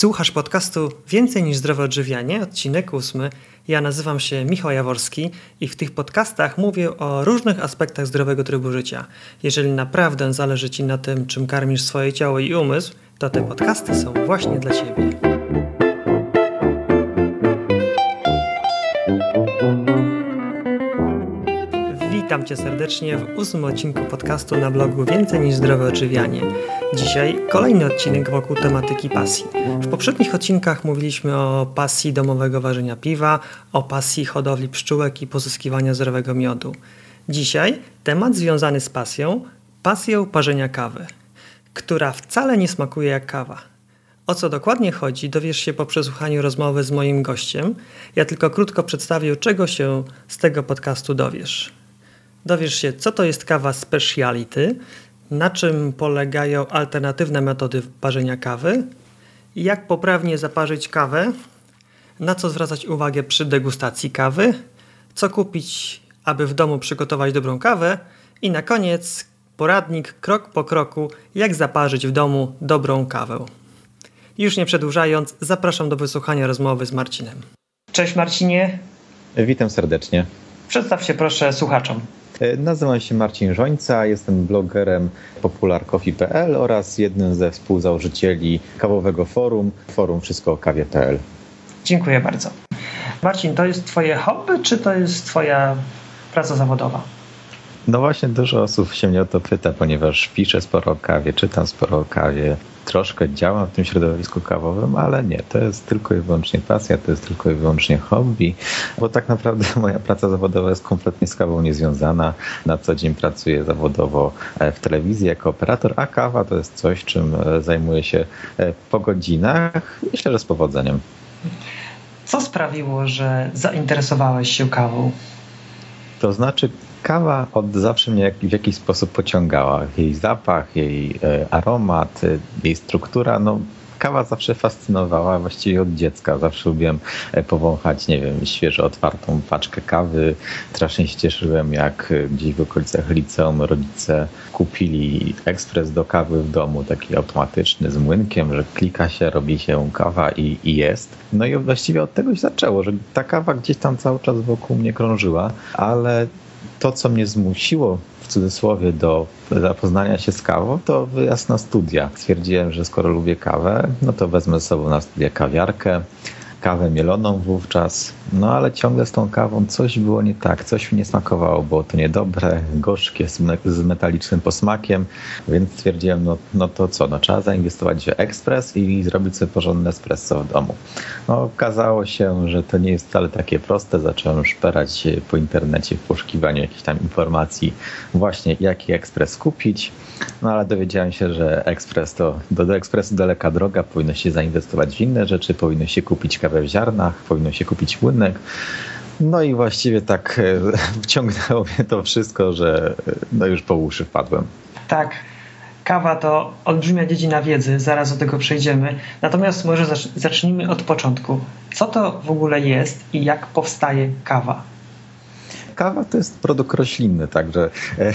Słuchasz podcastu Więcej niż zdrowe odżywianie, odcinek ósmy. Ja nazywam się Michał Jaworski i w tych podcastach mówię o różnych aspektach zdrowego trybu życia. Jeżeli naprawdę zależy Ci na tym, czym karmisz swoje ciało i umysł, to te podcasty są właśnie dla Ciebie. Witam Cię serdecznie w ósmym odcinku podcastu na blogu Więcej niż zdrowe odżywianie. Dzisiaj kolejny odcinek wokół tematyki pasji. W poprzednich odcinkach mówiliśmy o pasji domowego ważenia piwa, o pasji hodowli pszczółek i pozyskiwania zdrowego miodu. Dzisiaj temat związany z pasją, pasją parzenia kawy, która wcale nie smakuje jak kawa. O co dokładnie chodzi, dowiesz się po przesłuchaniu rozmowy z moim gościem. Ja tylko krótko przedstawię, czego się z tego podcastu dowiesz. Dowiesz się, co to jest kawa speciality, na czym polegają alternatywne metody parzenia kawy, jak poprawnie zaparzyć kawę, na co zwracać uwagę przy degustacji kawy, co kupić, aby w domu przygotować dobrą kawę i na koniec poradnik krok po kroku, jak zaparzyć w domu dobrą kawę. Już nie przedłużając, zapraszam do wysłuchania rozmowy z Marcinem. Cześć Marcinie. Witam serdecznie. Przedstaw się proszę słuchaczom. E, nazywam się Marcin Żońca, jestem blogerem popularcoffee.pl oraz jednym ze współzałożycieli kawowego forum, forum wszystko o kawie.pl. Dziękuję bardzo. Marcin, to jest twoje hobby, czy to jest twoja praca zawodowa? No właśnie dużo osób się mnie o to pyta, ponieważ piszę sporo o kawie, czytam sporo o kawie, troszkę działam w tym środowisku kawowym, ale nie, to jest tylko i wyłącznie pasja, to jest tylko i wyłącznie hobby, bo tak naprawdę moja praca zawodowa jest kompletnie z kawą niezwiązana. Na co dzień pracuję zawodowo e, w telewizji jako operator, a kawa to jest coś, czym e, zajmuję się e, po godzinach, myślę, że z powodzeniem. Co sprawiło, że zainteresowałeś się kawą? To znaczy, kawa od zawsze mnie w jakiś sposób pociągała. Jej zapach, jej e, aromat, e, jej struktura, no kawa zawsze fascynowała właściwie od dziecka. Zawsze lubiłem e, powąchać, nie wiem, świeżo otwartą paczkę kawy. Strasznie się cieszyłem, jak gdzieś w okolicach liceum rodzice kupili ekspres do kawy w domu, taki automatyczny z młynkiem, że klika się, robi się kawa i, i jest. No i właściwie od tego się zaczęło, że ta kawa gdzieś tam cały czas wokół mnie krążyła, ale to, co mnie zmusiło w cudzysłowie do zapoznania się z kawą, to wyjazd na studia. Stwierdziłem, że skoro lubię kawę, no to wezmę ze sobą na studia kawiarkę kawę mieloną wówczas, no ale ciągle z tą kawą coś było nie tak, coś mi nie smakowało, było to niedobre, gorzkie, z metalicznym posmakiem, więc stwierdziłem, no, no to co, no trzeba zainwestować w ekspres i zrobić sobie porządne espresso w domu. No okazało się, że to nie jest wcale takie proste, zacząłem szperać po internecie w poszukiwaniu jakichś tam informacji właśnie jaki ekspres kupić, no ale dowiedziałem się, że ekspres to, do, do ekspresu daleka droga, powinno się zainwestować w inne rzeczy, powinno się kupić kawę w ziarnach, powinno się kupić młynek. No i właściwie tak e, wciągnęło mnie to wszystko, że e, no już po uszy wpadłem. Tak. Kawa to olbrzymia dziedzina wiedzy, zaraz do tego przejdziemy. Natomiast może zacznijmy od początku. Co to w ogóle jest i jak powstaje kawa? Kawa to jest produkt roślinny, także e,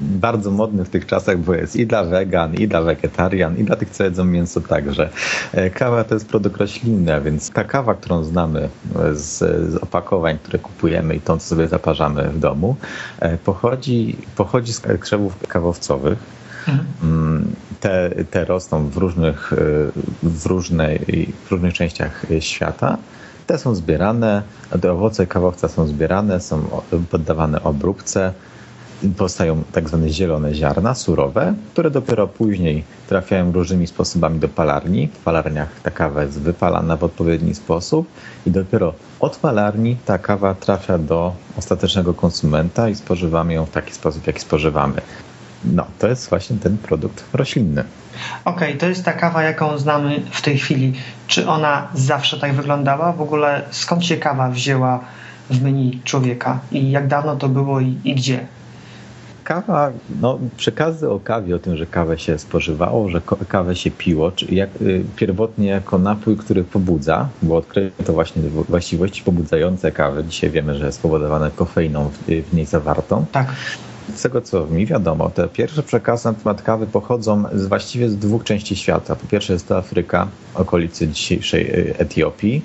bardzo modny w tych czasach, bo jest i dla wegan, i dla wegetarian, i dla tych, co jedzą mięso także. E, kawa to jest produkt roślinny, a więc ta kawa, którą znamy z, z opakowań, które kupujemy i tą, co sobie zaparzamy w domu, e, pochodzi, pochodzi z krzewów kawowcowych. Mhm. Mm, te, te rosną w różnych, w, różnej, w różnych częściach świata te są zbierane, te owoce kawowca są zbierane, są poddawane obróbce, powstają tak zwane zielone ziarna, surowe, które dopiero później trafiają różnymi sposobami do palarni. W palarniach ta kawa jest wypalana w odpowiedni sposób i dopiero od palarni ta kawa trafia do ostatecznego konsumenta i spożywamy ją w taki sposób, jaki spożywamy. No, to jest właśnie ten produkt roślinny. Okej, okay, to jest ta kawa, jaką znamy w tej chwili. Czy ona zawsze tak wyglądała? W ogóle skąd się kawa wzięła w menu człowieka i jak dawno to było i, i gdzie? Kawa, no przekazy o kawie, o tym, że kawę się spożywało, że kawę się piło, czy jak, y, pierwotnie jako napój, który pobudza, bo odkryto właśnie właściwości pobudzające kawy. Dzisiaj wiemy, że jest spowodowane kofeiną w, w niej zawartą. Tak Z tego co mi wiadomo, te pierwsze przekazy na temat kawy pochodzą z, właściwie z dwóch części świata. Po pierwsze jest to Afryka, okolice dzisiejszej y, Etiopii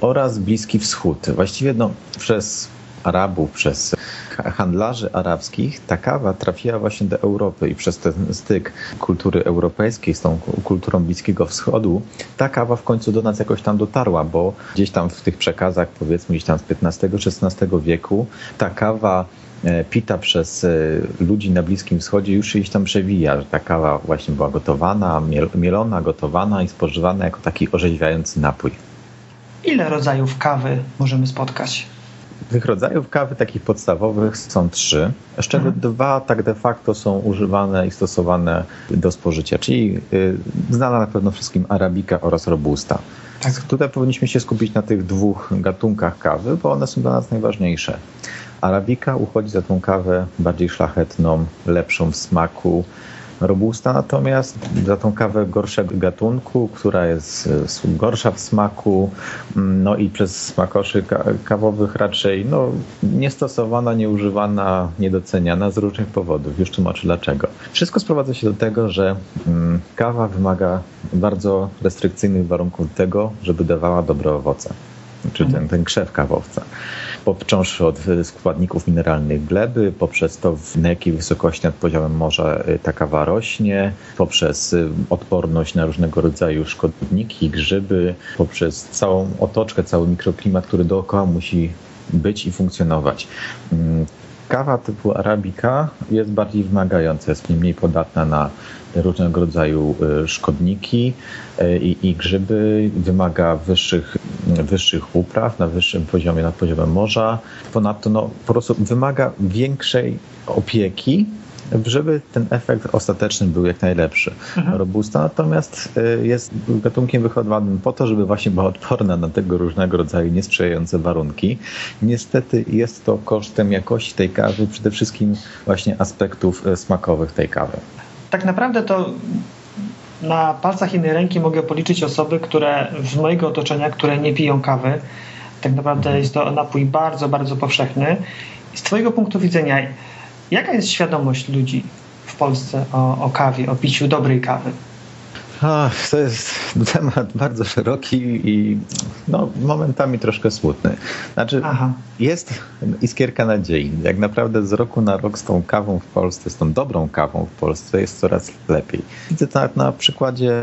oraz Bliski Wschód. Właściwie no, przez Arabów, przez handlarzy arabskich ta kawa trafiła właśnie do Europy i przez ten styk kultury europejskiej z tą kulturą Bliskiego Wschodu ta kawa w końcu do nas jakoś tam dotarła, bo gdzieś tam w tych przekazach powiedzmy gdzieś tam z XV-XVI wieku ta kawa e, pita przez e, ludzi na Bliskim Wschodzie już się gdzieś tam przewija, że ta kawa właśnie była gotowana, mielona, gotowana i spożywana jako taki orzeźwiający napój. Ile rodzajów kawy możemy spotkać? Tych rodzajów kawy takich podstawowych są trzy, z czego mhm. dwa tak de facto są używane i stosowane do spożycia, czyli y, znana na pewno wszystkim arabika oraz robusta. Tak. Tutaj powinniśmy się skupić na tych dwóch gatunkach kawy, bo one są dla nas najważniejsze. Arabika uchodzi za tą kawę bardziej szlachetną, lepszą w smaku, Robusta natomiast za tą kawę gorszego gatunku, która jest gorsza w smaku, mm, no i przez smakoszy kawowych raczej no, niestosowana, nieużywana, niedoceniana z różnych powodów. Już tłumaczę dlaczego. Wszystko sprowadza się do tego, że mm, kawa wymaga bardzo restrykcyjnych warunków tego, żeby dawała dobre owoce, czy ten, ten krzew kawowca począwszy od składników mineralnych gleby, poprzez to na jakiej wysokości nad poziomem morza y, ta kawa rośnie, poprzez y, odporność na różnego rodzaju szkodniki, grzyby, poprzez całą otoczkę, cały mikroklimat, który dookoła musi być i funkcjonować. Mm, kawa typu arabika jest bardziej wymagająca, jest mniej podatna na różnego rodzaju y, szkodniki y, i, i grzyby, wymaga wyższych, wyższych upraw na wyższym poziomie, nad poziomem morza. Ponadto no, po prostu wymaga większej opieki, żeby ten efekt ostateczny był jak najlepszy. Mhm. Robusta natomiast y, jest gatunkiem wyhodowanym po to, żeby właśnie była odporna na tego różnego rodzaju niesprzyjające warunki. Niestety jest to kosztem jakości tej kawy, przede wszystkim właśnie aspektów smakowych tej kawy tak naprawdę to na palcach jednej ręki mogę policzyć osoby, które z mojego otoczenia, które nie piją kawy. Tak naprawdę jest to napój bardzo, bardzo powszechny. Z Twojego punktu widzenia, jaka jest świadomość ludzi w Polsce o, o kawie, o piciu dobrej kawy? Ach, to jest temat bardzo szeroki i no, momentami troszkę smutny. Znaczy, Aha. jest iskierka nadziei. Jak naprawdę z roku na rok z tą kawą w Polsce, z tą dobrą kawą w Polsce jest coraz lepiej. Widzę to na przykładzie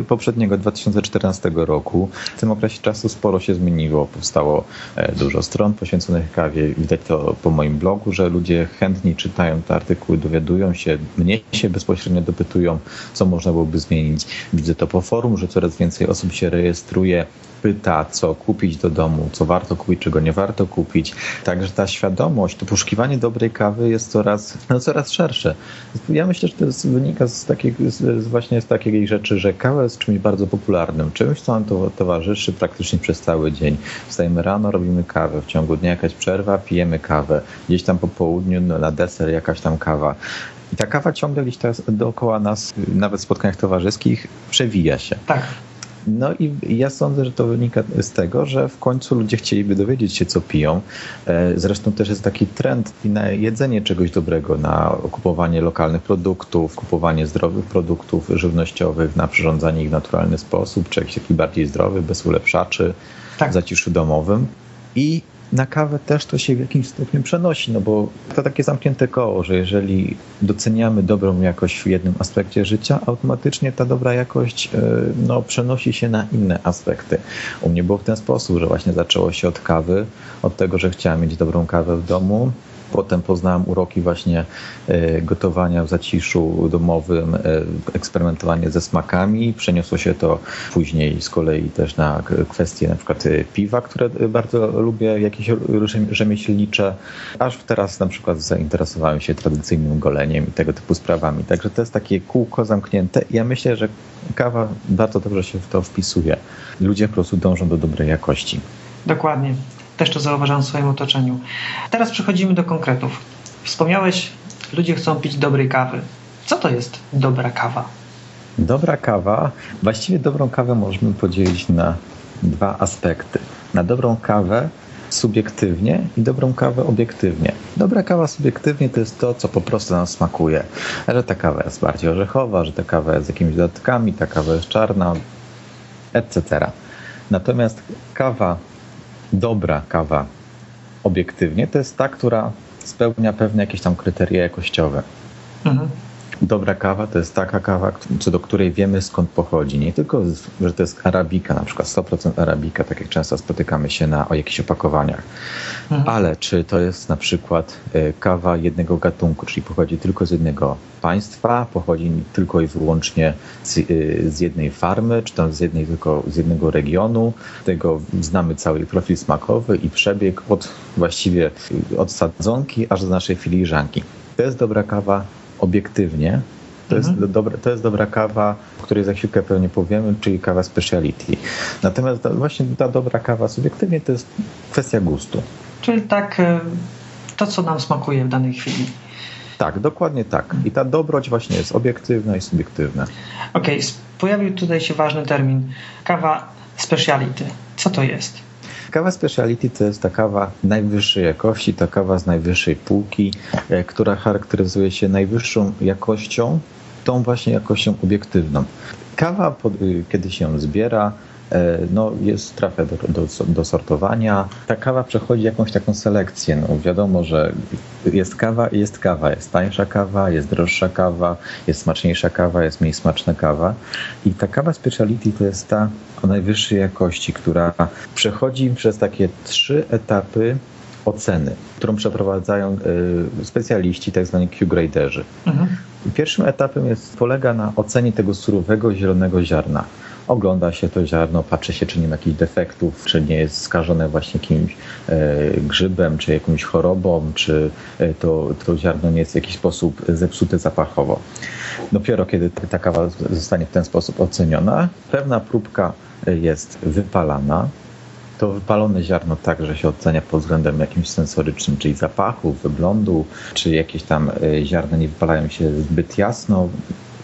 y, poprzedniego 2014 roku. W tym okresie czasu sporo się zmieniło. Powstało e, dużo stron poświęconych kawie. Widać to po moim blogu, że ludzie chętniej czytają te artykuły, dowiadują się, mnie się bezpośrednio dopytują, co można byłoby zmienić Widzę to po forum, że coraz więcej osób się rejestruje, pyta, co kupić do domu, co warto kupić, czego nie warto kupić. Także ta świadomość, to poszukiwanie dobrej kawy jest coraz, no, coraz szersze. Ja myślę, że to jest, wynika z, takiej, z, właśnie z takiej rzeczy, że kawa jest czymś bardzo popularnym, czymś, co nam to towarzyszy praktycznie przez cały dzień. Wstajemy rano, robimy kawę, w ciągu dnia jakaś przerwa, pijemy kawę, gdzieś tam po południu no, na deser jakaś tam kawa. I ta kawa ciągle gdzieś teraz dookoła nas, nawet w spotkaniach towarzyskich, przewija się. Tak. No i ja sądzę, że to wynika z tego, że w końcu ludzie chcieliby dowiedzieć się, co piją. E, zresztą też jest taki trend na jedzenie czegoś dobrego, na kupowanie lokalnych produktów, kupowanie zdrowych produktów żywnościowych, na przyrządzanie ich w naturalny sposób, czy jakiś taki bardziej zdrowy, bez ulepszaczy, tak. w zaciszu domowym. I na kawę też to się w jakimś stopniu przenosi, no bo to takie zamknięte koło, że jeżeli doceniamy dobrą jakość w jednym aspekcie życia, automatycznie ta dobra jakość e, no, przenosi się na inne aspekty. U mnie było w ten sposób, że właśnie zaczęło się od kawy, od tego, że chciałem mieć dobrą kawę w domu, Potem poznałem uroki właśnie e, gotowania w zaciszu domowym, e, eksperymentowanie ze smakami. Przeniosło się to później z kolei też na kwestie na przykład e, piwa, które bardzo lubię, jakieś rzemieślnicze, aż teraz na przykład zainteresowałem się tradycyjnym goleniem i tego typu sprawami. Także to jest takie kółko zamknięte. Ja myślę, że kawa bardzo dobrze się w to wpisuje. Ludzie po prostu dążą do dobrej jakości. Dokładnie. Też to zauważam w swoim otoczeniu. Teraz przechodzimy do konkretów. Wspomniałeś, ludzie chcą pić dobrej kawy. Co to jest dobra kawa? Dobra kawa, właściwie dobrą kawę możemy podzielić na dwa aspekty. Na dobrą kawę subiektywnie i dobrą kawę obiektywnie. Dobra kawa subiektywnie to jest to, co po prostu nam smakuje. Że ta kawa jest bardziej orzechowa, że ta kawa jest z jakimiś dodatkami, ta kawa jest czarna, etc. Natomiast kawa, dobra kawa obiektywnie, to jest ta, która spełnia pewne jakieś tam kryteria jakościowe. Mhm. Dobra kawa to jest taka kawa, co do której wiemy skąd pochodzi. Nie tylko, że to jest arabika, na przykład 100% arabika, tak jak często spotykamy się na o jakichś opakowaniach, mhm. ale czy to jest na przykład e, kawa jednego gatunku, czyli pochodzi tylko z jednego państwa, pochodzi tylko i wyłącznie z, e, z jednej farmy, czy tam z jednej tylko z jednego regionu. Tego znamy cały profil smakowy i przebieg od właściwie od sadzonki aż do naszej filiżanki. To jest dobra kawa obiektywnie, to, mhm. jest dobra, to jest dobra kawa, o której za chwilkę pewnie powiemy, czyli kawa speciality. Natomiast ta, właśnie ta dobra kawa subiektywnie to jest kwestia gustu. Czyli tak e, to, co nam smakuje w danej chwili. Tak, dokładnie tak. I ta dobroć właśnie jest obiektywna i subiektywna. Okej, okay. pojawił tutaj się ważny termin. Kawa speciality. Co to jest? Kawa speciality to jest ta kawa najwyższej jakości, ta kawa z najwyższej półki, e, która charakteryzuje się najwyższą jakością, tą właśnie jakością obiektywną. Kawa, y, kiedy się zbiera, E, no, jest, trafia do, do, do, sortowania. Ta kawa przechodzi jakąś taką selekcję. No, wiadomo, że jest kawa i jest kawa. Jest tańsza kawa, jest droższa kawa, jest smaczniejsza kawa, jest mniej smaczna kawa. I ta kawa speciality to jest ta o najwyższej jakości, która przechodzi przez takie trzy etapy oceny, którą przeprowadzają y, specjaliści, tak zwani Q-graderzy. Mhm. Pierwszym etapem jest, polega na ocenie tego surowego, zielonego ziarna ogląda się to ziarno, patrzy się, czy nie ma jakichś defektów, czy nie jest skażone właśnie jakimś e, grzybem, czy jakąś chorobą, czy e, to, to ziarno nie jest w jakiś sposób zepsute zapachowo. Dopiero kiedy ta kawa zostanie w ten sposób oceniona, pewna próbka jest wypalana, to wypalone ziarno także się ocenia pod względem jakimś sensorycznym, czyli zapachu, wyglądu, czy jakieś tam e, ziarna nie wypalają się zbyt jasno,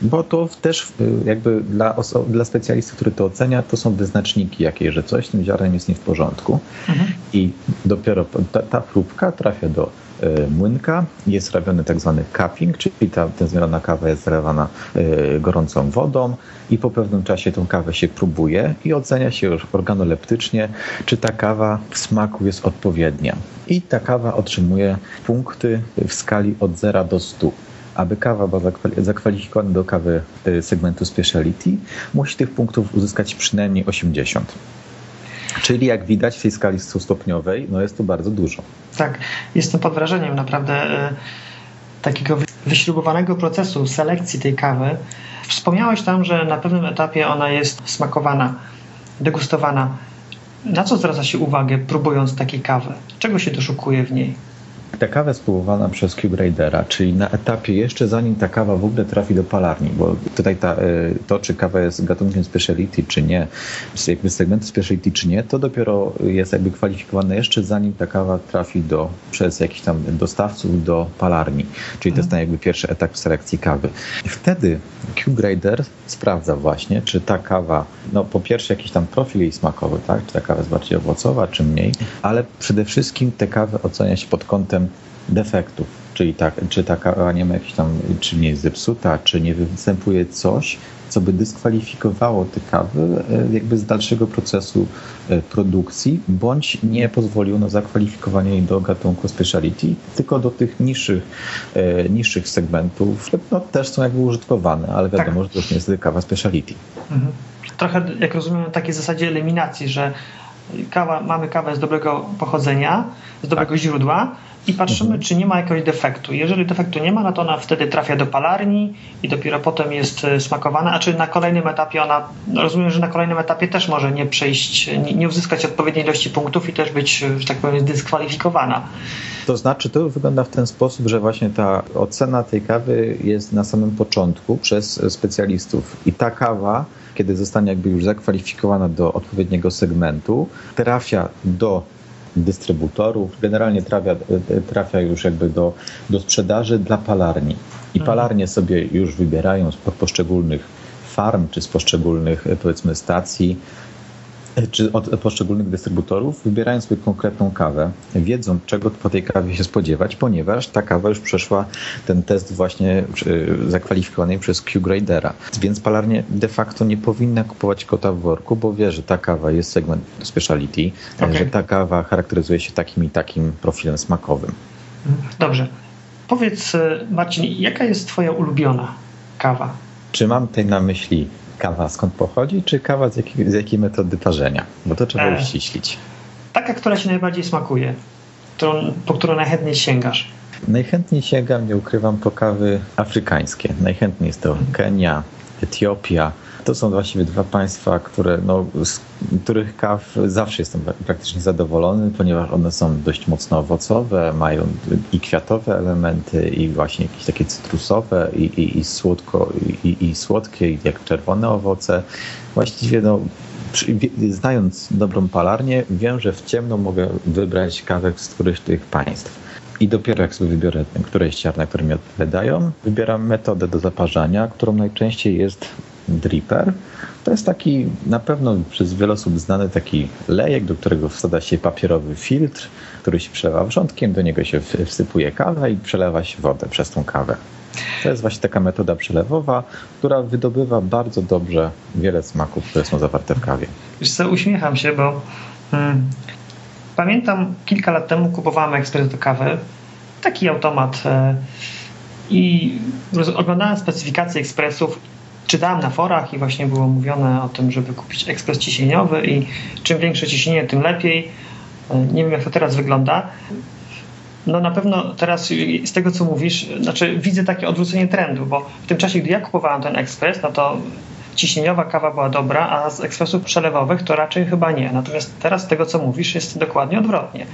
bo to też y, jakby dla, dla specjalisty, który to ocenia, to są wyznaczniki jakieś, że coś z tym ziarnem jest nie w porządku. Mhm. I dopiero ta, ta próbka trafia do y, młynka, jest robiony tak zwany cupping, czyli ta, ta zmielona kawa jest zalewana y, gorącą wodą i po pewnym czasie tą kawę się próbuje i ocenia się już organoleptycznie, czy ta kawa w smaku jest odpowiednia. I ta kawa otrzymuje punkty w skali od 0 do 100 aby kawa była zakwalifikowana do kawy y, segmentu speciality, musi tych punktów uzyskać przynajmniej 80. Czyli jak widać w tej skali 100-stopniowej, no jest to bardzo dużo. Tak, jestem pod wrażeniem naprawdę y, takiego wyśrubowanego procesu selekcji tej kawy. Wspomniałeś tam, że na pewnym etapie ona jest smakowana, degustowana. Na co zwraca się uwagę, próbując takiej kawy? Czego się doszukuje w niej? Ta kawa jest spływowana przez Cube czyli na etapie jeszcze zanim ta kawa w ogóle trafi do palarni, bo tutaj ta, e, to, czy kawa jest gatunkiem speciality, czy nie, jakby segmentu speciality, czy nie, to dopiero jest jakby kwalifikowane jeszcze zanim ta kawa trafi do, przez jakichś tam dostawców do palarni, czyli to jest ten jakby pierwszy etap selekcji kawy. Wtedy Q-Grader sprawdza właśnie, czy ta kawa, no po pierwsze jakiś tam profil jej smakowy, tak, czy ta kawa jest bardziej owocowa, czy mniej, ale przede wszystkim te kawy ocenia się pod kątem defektów, czyli tak, czy ta kawa nie ma jakichś tam, czy nie jest zepsuta, czy nie występuje coś, co by dyskwalifikowało te kawy e, jakby z dalszego procesu e, produkcji, bądź nie pozwoliło na zakwalifikowanie jej do gatunku speciality, tylko do tych niższych, e, niższych segmentów, no, też są jakby użytkowane, ale wiadomo, tak. że to nie jest kawa speciality. Mhm. Trochę, jak rozumiem, na takiej zasadzie eliminacji, że kawa, mamy kawę z dobrego pochodzenia, z dobrego tak. źródła, i patrzymy, mhm. czy nie ma jakiegoś defektu. Jeżeli defektu nie ma, no to ona wtedy trafia do palarni i dopiero potem jest e, smakowana, a czy na kolejnym etapie ona, no rozumiem, że na kolejnym etapie też może nie przejść, nie, nie uzyskać odpowiedniej ilości punktów i też być, że tak powiem, dyskwalifikowana. To znaczy, to wygląda w ten sposób, że właśnie ta ocena tej kawy jest na samym początku przez specjalistów i ta kawa kiedy zostanie jakby już zakwalifikowana do odpowiedniego segmentu, trafia do dystrybutorów, generalnie trafia, trafia już jakby do, do sprzedaży dla palarni. I mhm. palarnie sobie już wybierają z poszczególnych farm czy z poszczególnych powiedzmy stacji czy od poszczególnych dystrybutorów, wybierają sobie konkretną kawę, wiedzą czego po tej kawie się spodziewać, ponieważ ta kawa już przeszła ten test właśnie zakwalifikowany przez Q-Gradera. Więc palarnie de facto nie powinna kupować kota w worku, bo wie, że ta kawa jest segment speciality, okay. że ta kawa charakteryzuje się takim i takim profilem smakowym. Dobrze. Powiedz Marcin, jaka jest twoja ulubiona kawa? Czy mam tutaj na myśli kawa skąd pochodzi, czy kawa z jakiej, z jakiej metody parzenia? Bo to trzeba e, uściślić. Taka, która ci najbardziej smakuje, którą, po którą najchętniej sięgasz. Najchętniej sięgam, nie ukrywam, po kawy afrykańskie. Najchętniej jest to Kenia, Etiopia, to są właściwie dwa państwa, które, no, z których kaw zawsze jestem praktycznie zadowolony, ponieważ one są dość mocno owocowe, mają i kwiatowe elementy, i właśnie jakieś takie cytrusowe, i, i, i słodko, i, i słodkie, jak czerwone owoce. Właściwie no, znając dobrą palarnię, wiem, że w ciemno mogę wybrać kawę z którychś tych państw. I dopiero jak sobie wybiorę któreś ziarna, które mi odpowiadają, wybieram metodę do zaparzania, którą najczęściej jest dripper. To jest taki na pewno przez wiele osób znany taki lejek, do którego wsada się papierowy filtr, który się przelewa wrzątkiem, do niego się wsypuje kawę i przelewa się wodę przez tą kawę. To jest właśnie taka metoda przelewowa, która wydobywa bardzo dobrze wiele smaków, które są zawarte w kawie. Wiesz co, uśmiecham się, bo hmm, pamiętam kilka lat temu kupowałem ekspres do kawy, taki automat e, i oglądałem specyfikację ekspresów czytałem na forach i właśnie było mówione o tym, żeby kupić ekspres ciśnieniowy i czym większe ciśnienie, tym lepiej. E, nie wiem, jak to teraz wygląda. No na pewno teraz z tego, co mówisz, znaczy widzę takie odwrócenie trendu, bo w tym czasie, gdy ja kupowałem ten ekspres, no to ciśnieniowa kawa była dobra, a z ekspresów przelewowych to raczej chyba nie. Natomiast teraz z tego, co mówisz, jest dokładnie odwrotnie.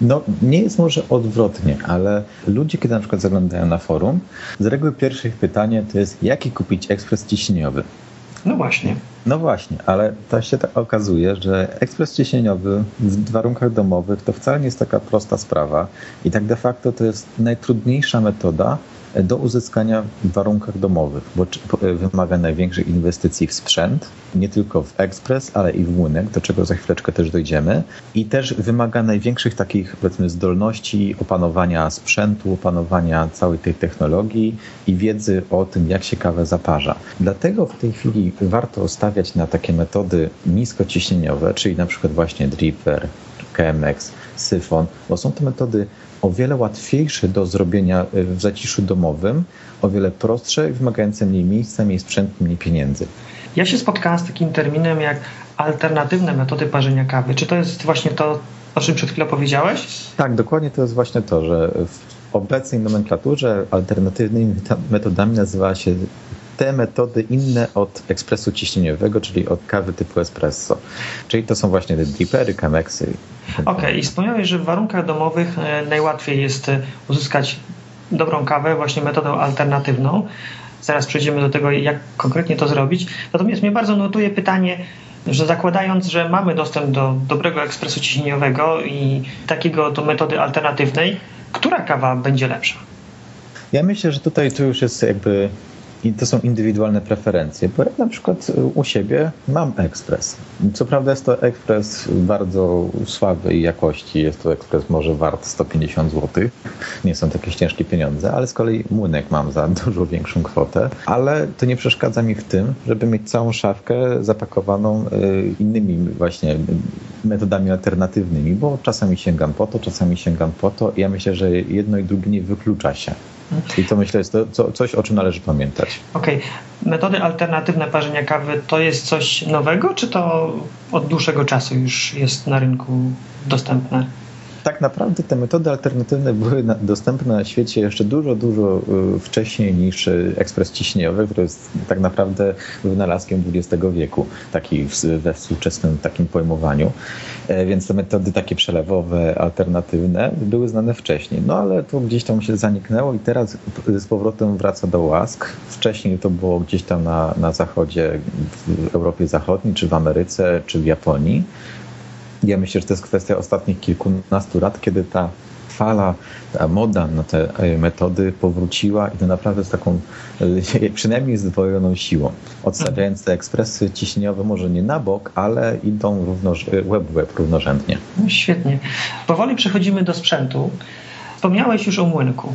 No, nie jest może odwrotnie, ale ludzie, kiedy na przykład zaglądają na forum, z reguły pierwsze ich pytanie to jest, jaki kupić ekspres ciśnieniowy? No właśnie. No właśnie, ale to się tak okazuje, że ekspres ciśnieniowy w warunkach domowych to wcale nie jest taka prosta sprawa i tak de facto to jest najtrudniejsza metoda, do uzyskania w warunkach domowych, bo wymaga największych inwestycji w sprzęt, nie tylko w ekspres, ale i w młynek, do czego za chwileczkę też dojdziemy. I też wymaga największych takich, powiedzmy, zdolności opanowania sprzętu, opanowania całej tej technologii i wiedzy o tym, jak się kawę zaparza. Dlatego w tej chwili warto stawiać na takie metody niskociśnieniowe, czyli na przykład właśnie dripper, KMX, syfon, bo są to metody o wiele łatwiejsze do zrobienia y, w zaciszu domowym, o wiele prostsze i wymagające mniej miejsca, mniej sprzętu, mniej pieniędzy. Ja się spotkałem z takim terminem jak alternatywne metody parzenia kawy. Czy to jest właśnie to, o czym przed chwilą powiedziałeś? Tak, dokładnie to jest właśnie to, że w obecnej nomenklaturze alternatywnymi metodami nazywa się te metody inne od ekspresu ciśnieniowego, czyli od kawy typu espresso. Czyli to są właśnie te dripery, kameksy. Okej, okay. i wspomniałeś, że w warunkach domowych e, najłatwiej jest e, uzyskać dobrą kawę właśnie metodą alternatywną. Zaraz przejdziemy do tego, jak konkretnie to zrobić. Natomiast mnie bardzo notuje pytanie, że zakładając, że mamy dostęp do dobrego ekspresu ciśnieniowego i takiego do metody alternatywnej, która kawa będzie lepsza? Ja myślę, że tutaj to już jest jakby i to są indywidualne preferencje, bo ja na przykład u siebie mam ekspres. Co prawda jest to ekspres bardzo słabej jakości, jest to ekspres może wart 150 zł, nie są to jakieś ciężkie pieniądze, ale z kolei młynek mam za dużo większą kwotę, ale to nie przeszkadza mi w tym, żeby mieć całą szafkę zapakowaną y, innymi właśnie metodami alternatywnymi, bo czasami sięgam po to, czasami sięgam po to ja myślę, że jedno i drugie nie wyklucza się. I to myślę jest to co, coś, o czym należy pamiętać. Okej. Okay. Metody alternatywne parzenia kawy to jest coś nowego, czy to od dłuższego czasu już jest na rynku dostępne? Tak naprawdę te metody alternatywne były dostępne na świecie jeszcze dużo, dużo y, wcześniej niż y, ekspres ciśnieniowy, który jest tak naprawdę wynalazkiem XX wieku, taki we współczesnym takim pojmowaniu. E, więc te metody takie przelewowe, alternatywne były znane wcześniej. No ale to gdzieś tam się zaniknęło i teraz z powrotem wraca do łask. Wcześniej to było gdzieś tam na, na zachodzie, w Europie Zachodniej, czy w Ameryce, czy w Japonii. Ja myślę, że to jest kwestia ostatnich kilkunastu lat, kiedy ta fala, ta moda na te e, metody powróciła i to naprawdę z taką e, przynajmniej zdwojoną siłą. Odstawiając te ekspresy ciśnieniowe może nie na bok, ale idą równo, web web równorzędnie. No, świetnie. Powoli przechodzimy do sprzętu. Wspomniałeś już o młynku,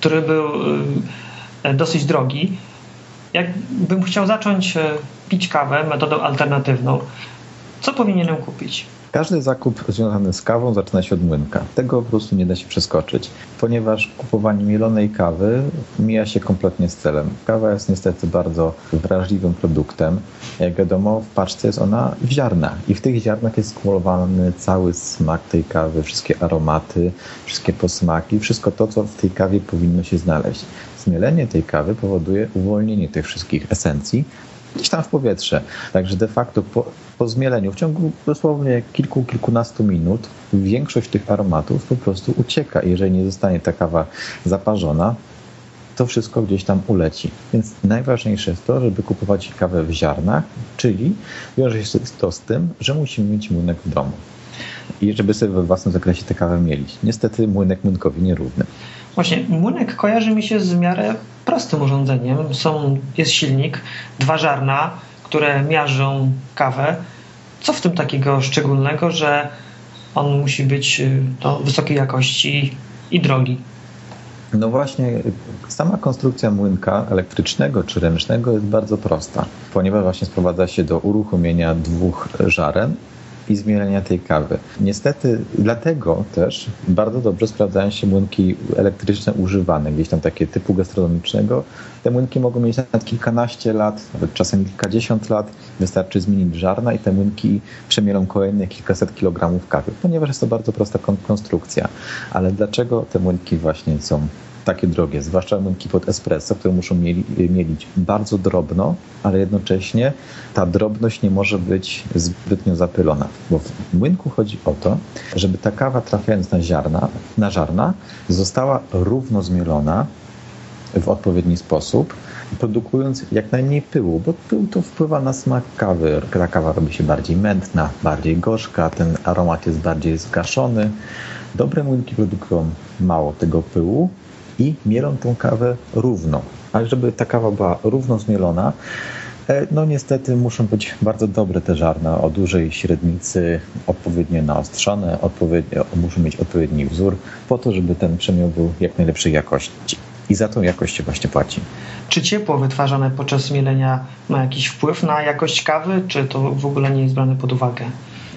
który był dosyć drogi. Jakbym chciał zacząć pić kawę metodą alternatywną, co powinienem kupić? Każdy zakup związany z kawą zaczyna się od młynka. Tego po prostu nie da się przeskoczyć, ponieważ kupowanie mielonej kawy mija się kompletnie z celem. Kawa jest niestety bardzo wrażliwym produktem. Jak wiadomo, w paczce jest ona w ziarnach i w tych ziarnach jest skumulowany cały smak tej kawy, wszystkie aromaty, wszystkie posmaki, wszystko to, co w tej kawie powinno się znaleźć. Zmielenie tej kawy powoduje uwolnienie tych wszystkich esencji, gdzieś tam w powietrze. Także de facto po, po zmieleniu w ciągu dosłownie kilku, kilkunastu minut większość tych aromatów po prostu ucieka. Jeżeli nie zostanie ta kawa zaparzona, to wszystko gdzieś tam uleci. Więc najważniejsze jest to, żeby kupować kawę w ziarnach, czyli wiąże się to z tym, że musimy mieć młynek w domu. I żeby sobie we własnym zakresie tę kawę mielić. Niestety młynek młynkowi nierówny. Właśnie, młynek kojarzy mi się z miarę prostym urządzeniem. Są, jest silnik, dwa żarna, które miażdżą kawę. Co w tym takiego szczególnego, że on musi być no, wysokiej jakości i drogi? No właśnie, sama konstrukcja młynka elektrycznego czy ręcznego jest bardzo prosta, ponieważ właśnie sprowadza się do uruchomienia dwóch żaren i zmielenia tej kawy. Niestety dlatego też bardzo dobrze sprawdzają się młynki elektryczne używane, gdzieś tam takie typu gastronomicznego. Te młynki mogą mieć nawet kilkanaście lat, nawet czasem kilkadziesiąt lat. Wystarczy zmienić żarna i te młynki przemielą kolejne kilkaset kilogramów kawy, ponieważ jest to bardzo prosta konstrukcja. Ale dlaczego te młynki właśnie są takie drogie, zwłaszcza młynki pod espresso, które muszą mieli, mielić bardzo drobno, ale jednocześnie ta drobność nie może być zbytnio zapylona, bo w młynku chodzi o to, żeby ta kawa trafiając na ziarna, na żarna została równo zmielona w odpowiedni sposób, produkując jak najmniej pyłu, bo pył to wpływa na smak kawy. Ta kawa robi się bardziej mętna, bardziej gorzka, ten aromat jest bardziej zgaszony. Dobre młynki produkują mało tego pyłu, i mielą tą kawę równo. Ale żeby ta kawa była równo zmielona, e, no niestety muszą być bardzo dobre te żarna o dużej średnicy, odpowiednio naostrzone, odpowiednio, muszą mieć odpowiedni wzór, po to, żeby ten przemiał był jak najlepszej jakości. I za tą jakość się właśnie płaci. Czy ciepło wytwarzane podczas mielenia ma jakiś wpływ na jakość kawy, czy to w ogóle nie jest brane pod uwagę?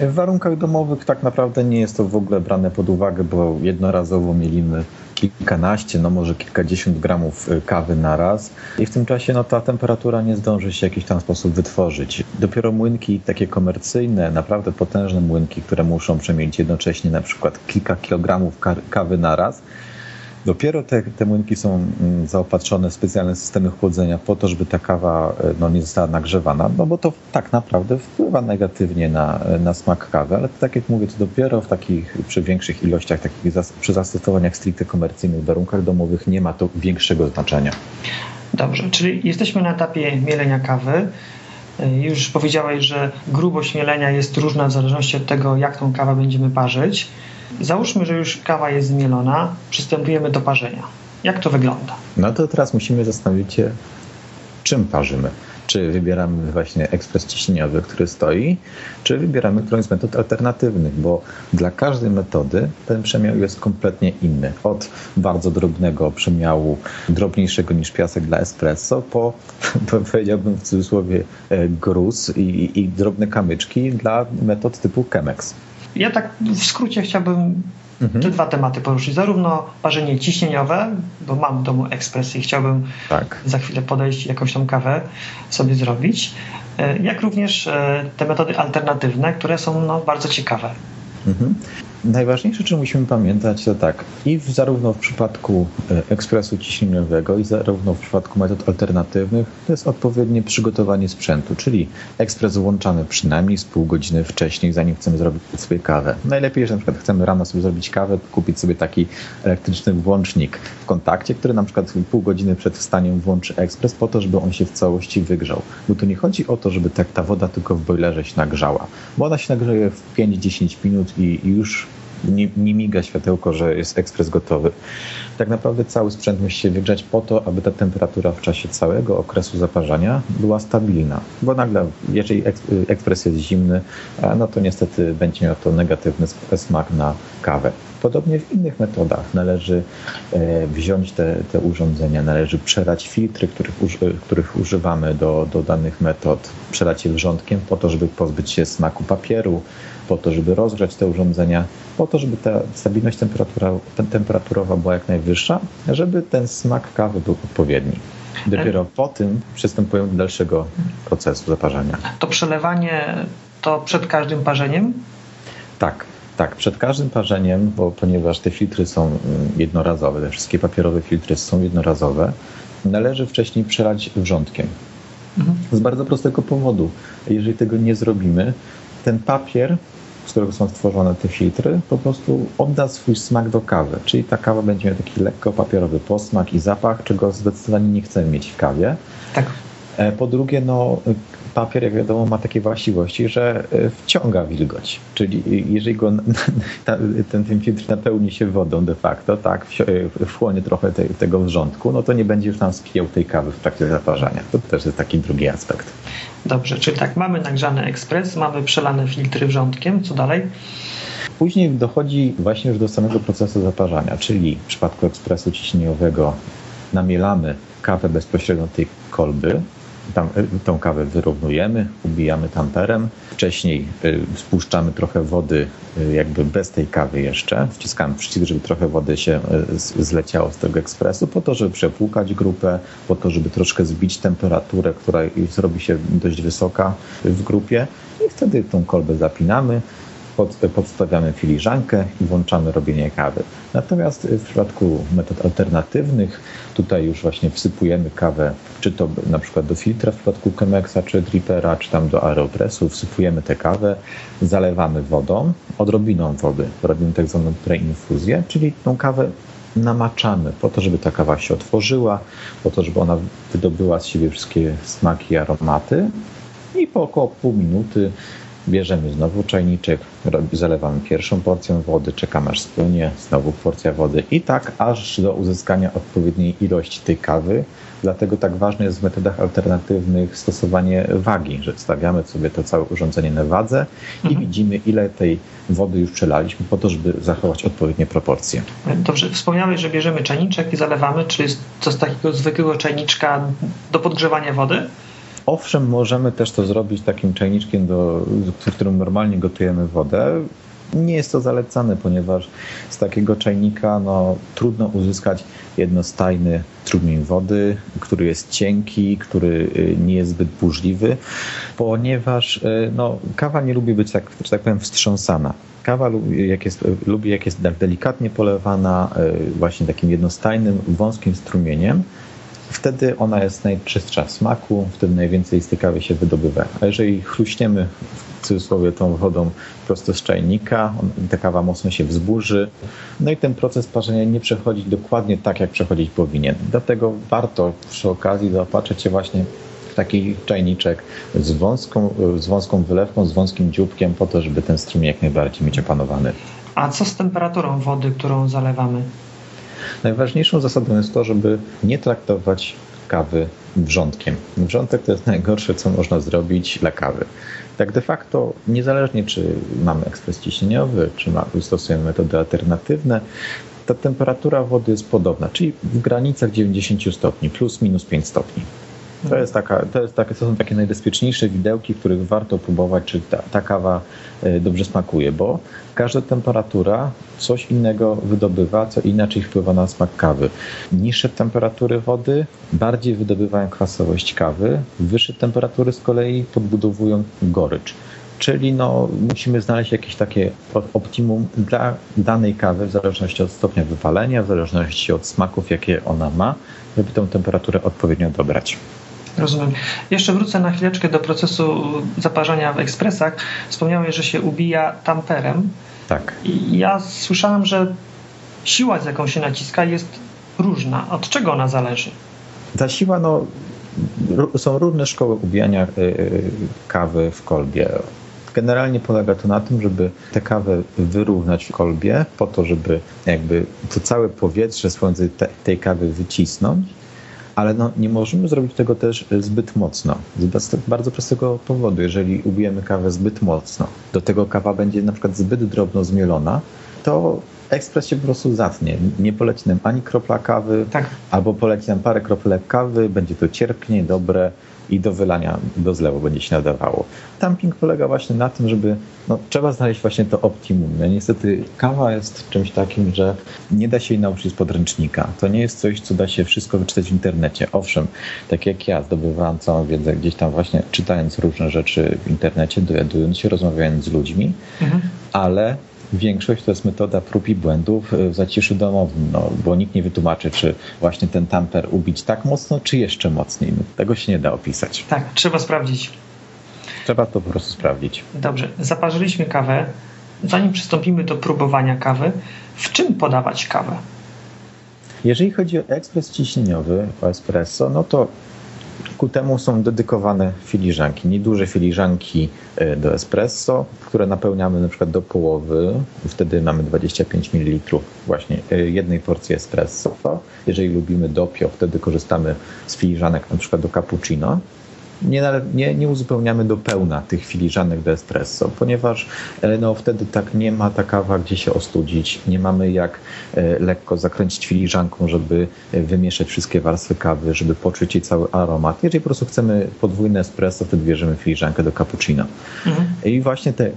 W warunkach domowych tak naprawdę nie jest to w ogóle brane pod uwagę, bo jednorazowo mielimy kilkanaście, no może kilkadziesiąt gramów y, kawy na raz i w tym czasie no, ta temperatura nie zdąży się w jakiś tam sposób wytworzyć. Dopiero młynki takie komercyjne, naprawdę potężne młynki, które muszą przemielić jednocześnie na przykład kilka kilogramów kawy na raz, Dopiero te, te młynki są mm, zaopatrzone w specjalne systemy chłodzenia po to, żeby ta kawa e, no, nie została nagrzewana, no bo to tak naprawdę wpływa negatywnie na, na smak kawy, ale tak jak mówię, to dopiero w takich, przy większych ilościach, takich zas, przy zastosowaniach stricte komercyjnych, w warunkach domowych nie ma to większego znaczenia. Dobrze, czyli jesteśmy na etapie mielenia kawy. E, już powiedziałeś, że grubość mielenia jest różna w zależności od tego, jak tą kawę będziemy parzyć. Załóżmy, że już kawa jest zmielona, przystępujemy do parzenia. Jak to wygląda? No to teraz musimy zastanowić się, czym parzymy. Czy wybieramy właśnie ekspres ciśnieniowy, który stoi, czy wybieramy którąś z metod alternatywnych, bo dla każdej metody ten przemiał jest kompletnie inny. Od bardzo drobnego przemiału, drobniejszego niż piasek dla espresso, po powiedziałbym w cudzysłowie e, gruz i, i drobne kamyczki dla metod typu Chemex. Ja tak w skrócie chciałbym mhm. te dwa tematy poruszyć. Zarówno parzenie ciśnieniowe, bo mam w domu ekspres i chciałbym tak. za chwilę podejść jakąś tą kawę sobie zrobić, e, jak również e, te metody alternatywne, które są no, bardzo ciekawe. Mhm. Najważniejsze, czym musimy pamiętać, to tak, i w, zarówno w przypadku e, ekspresu ciśnieniowego, i zarówno w przypadku metod alternatywnych, to jest odpowiednie przygotowanie sprzętu, czyli ekspres włączamy przynajmniej z pół godziny wcześniej, zanim chcemy zrobić sobie kawę. Najlepiej, jeżeli na przykład chcemy rano sobie zrobić kawę, kupić sobie taki elektryczny włącznik w kontakcie, który na przykład pół godziny przed wstaniem włączy ekspres po to, żeby on się w całości wygrzał. Bo tu nie chodzi o to, żeby tak ta woda tylko w boilerze się nagrzała, bo ona się nagrzeje w 5-10 minut i już nie, nie miga światełko, że jest ekspres gotowy. Tak naprawdę cały sprzęt musi się wygrzać po to, aby ta temperatura w czasie całego okresu zaparzania była stabilna. Bo nagle, jeżeli ekspres jest zimny, no to niestety będzie miał to negatywny smak na kawę. Podobnie w innych metodach należy e, wziąć te, te urządzenia, należy przelać filtry, których, których używamy do, do danych metod, przelać je wrzątkiem po to, żeby pozbyć się smaku papieru, po to, żeby rozgrzać te urządzenia, po to, żeby ta stabilność temperatura, temperaturowa była jak najwyższa, żeby ten smak kawy był odpowiedni. Dopiero po tym przystępują do dalszego procesu zaparzania. To przelewanie to przed każdym parzeniem? Tak. Tak, przed każdym parzeniem, bo ponieważ te filtry są mm, jednorazowe, te wszystkie papierowe filtry są jednorazowe, należy wcześniej przelać wrzątkiem. Mhm. Z bardzo prostego powodu. Jeżeli tego nie zrobimy, ten papier, z którego są stworzone te filtry, po prostu odda swój smak do kawy. Czyli ta kawa będzie miała taki lekko papierowy posmak i zapach, czego zdecydowanie nie chcemy mieć w kawie. Tak. E, po drugie, no, papier, jak wiadomo, ma takie właściwości, że e, wciąga wilgoć. Czyli jeżeli go, ten, ten filtr napełni się wodą de facto, tak, e, wchłonie trochę te, tego wrzątku, no to nie będzie już tam spijał tej kawy w trakcie zaparzania. To też jest taki drugi aspekt. Dobrze, czyli tak, mamy nagrzany ekspres, mamy przelane filtry wrzątkiem, co dalej? Później dochodzi właśnie już do samego procesu zaparzania, czyli w przypadku ekspresu ciśnieniowego namielamy kawę bezpośrednio tej kolby, tam, y, tą kawę wyrównujemy, ubijamy tamperem. Wcześniej y, spuszczamy trochę wody y, jakby bez tej kawy jeszcze. Wciskamy przycisk, żeby trochę wody się zleciało z tego ekspresu, po to, żeby przepłukać grupę, po to, żeby troszkę zbić temperaturę, która zrobi się dość wysoka w grupie. I wtedy tą kolbę zapinamy, pod, podstawiamy filiżankę i włączamy robienie kawy. Natomiast w przypadku metod alternatywnych, tutaj już właśnie wsypujemy kawę, czy to na przykład do filtra w przypadku Chemexa, czy Drippera, czy tam do Aeropressu, wsypujemy tę kawę, zalewamy wodą, odrobiną wody, robimy tak zwaną preinfuzję, czyli tą kawę namaczamy po to, żeby ta kawa się otworzyła, po to, żeby ona wydobyła z siebie wszystkie smaki i aromaty i po około pół minuty Bierzemy znowu czajniczek, zalewamy pierwszą porcję wody, czekamy aż spłynie, znowu porcja wody i tak aż do uzyskania odpowiedniej ilości tej kawy. Dlatego tak ważne jest w metodach alternatywnych stosowanie wagi, że stawiamy sobie to całe urządzenie na wadze i mhm. widzimy ile tej wody już przelaliśmy po to, żeby zachować odpowiednie proporcje. Dobrze, wspomniałeś, że bierzemy czajniczek i zalewamy, czy jest to z takiego zwykłego czajniczka do podgrzewania wody? Owszem, możemy też to zrobić takim czajniczkiem, do, w którym normalnie gotujemy wodę. Nie jest to zalecane, ponieważ z takiego czajnika no, trudno uzyskać jednostajny strumień wody, który jest cienki, który y, nie jest zbyt burzliwy, ponieważ y, no, kawa nie lubi być, tak, że tak powiem, wstrząsana. Kawa lubi jak, jest, lubi, jak jest delikatnie polewana, y, właśnie takim jednostajnym, wąskim strumieniem wtedy ona jest najczystsza w smaku, wtedy najwięcej z kawy się wydobywa. A jeżeli chruśniemy w cudzysłowie tą wodą prosto z czajnika, ta kawa mocno się wzburzy, no i ten proces parzenia nie przechodzi dokładnie tak, jak przechodzić powinien. Dlatego warto przy okazji zaopatrzyć się właśnie w taki czajniczek z wąską, z wąską wylewką, z wąskim dzióbkiem, po to, żeby ten strumień jak najbardziej mieć opanowany. A co z temperaturą wody, którą zalewamy? Najważniejszą zasadą jest to, żeby nie traktować kawy wrzątkiem. Wrzątek to jest najgorsze, co można zrobić dla kawy. Tak de facto, niezależnie czy mamy ekspres ciśnieniowy, czy stosujemy metody alternatywne, ta temperatura wody jest podobna, czyli w granicach 90 stopni, plus minus 5 stopni. To, jest taka, to, jest takie, to są takie najbezpieczniejsze widełki, których warto próbować, czy ta, ta kawa e, dobrze smakuje, bo każda temperatura coś innego wydobywa, co inaczej wpływa na smak kawy. Niższe temperatury wody bardziej wydobywają kwasowość kawy, wyższe temperatury z kolei podbudowują gorycz. Czyli no, musimy znaleźć jakieś takie optimum dla danej kawy w zależności od stopnia wypalenia, w zależności od smaków, jakie ona ma, żeby tę temperaturę odpowiednio dobrać. Rozumiem. Jeszcze wrócę na chwileczkę do procesu zaparzania w ekspresach. Wspomniałeś, że się ubija tamperem. Tak. Ja słyszałem, że siła, z jaką się naciska, jest różna. Od czego ona zależy? Ta siła, no, są różne szkoły ubijania y, y, kawy w kolbie. Generalnie polega to na tym, żeby tę kawę wyrównać w kolbie, po to, żeby jakby to całe powietrze z tej kawy wycisnąć, ale no, nie możemy zrobić tego też zbyt mocno. Z bardzo prostego powodu. Jeżeli ubijemy kawę zbyt mocno, do tego kawa będzie na przykład zbyt drobno zmielona, to ekspres się po prostu zatnie. Nie poleci nam ani kropla kawy, tak. albo poleci nam parę kropelek kawy, będzie to cierpkie, dobre i do wylania do zlewu będzie się nadawało. Tamping polega właśnie na tym, żeby no, trzeba znaleźć właśnie to optimum. No, niestety kawa jest czymś takim, że nie da się jej nauczyć z podręcznika. To nie jest coś, co da się wszystko wyczytać w internecie. Owszem, tak jak ja zdobywałem całą wiedzę gdzieś tam właśnie czytając różne rzeczy w internecie, dowiadując się, rozmawiając z ludźmi, mhm. ale Większość to jest metoda prób i błędów w zaciszu domowym, no, bo nikt nie wytłumaczy, czy właśnie ten tamper ubić tak mocno, czy jeszcze mocniej. No, tego się nie da opisać. Tak, trzeba sprawdzić. Trzeba to po prostu sprawdzić. Dobrze, zaparzyliśmy kawę. Zanim przystąpimy do próbowania kawy, w czym podawać kawę? Jeżeli chodzi o ekspres ciśnieniowy, o espresso, no to Ku temu są dedykowane filiżanki, nieduże filiżanki e, do espresso, które napełniamy na przykład do połowy. Wtedy mamy 25 ml właśnie e, jednej porcji espresso. Jeżeli lubimy dopio, wtedy korzystamy z filiżanek na przykład do cappuccino nie, nie, nie uzupełniamy do pełna tych filiżanek do espresso, ponieważ e, no, wtedy tak nie ma ta kawa gdzie się ostudzić, nie mamy jak e, lekko zakręcić filiżanką, żeby e, wymieszać wszystkie warstwy kawy, żeby poczuć jej cały aromat. Jeżeli po prostu chcemy podwójne espresso, wtedy bierzemy filiżankę do cappuccino. Mhm. I właśnie te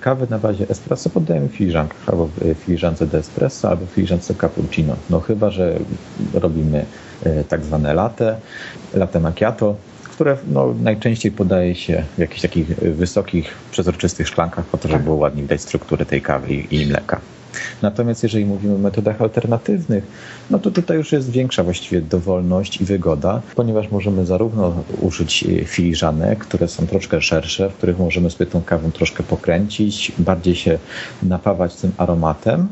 kawy na bazie espresso poddajemy w filiżankach, albo w filiżance do espresso, albo w filiżance do cappuccino. No chyba, że robimy tak zwane latte, latte macchiato, które no, najczęściej podaje się w jakichś takich wysokich, przezroczystych szklankach, po to, żeby tak. było ładnie widać strukturę tej kawy i, i mleka. Natomiast jeżeli mówimy o metodach alternatywnych, no to tutaj już jest większa właściwie dowolność i wygoda, ponieważ możemy zarówno użyć filiżanek, które są troszkę szersze, w których możemy sobie tą kawę troszkę pokręcić, bardziej się napawać tym aromatem,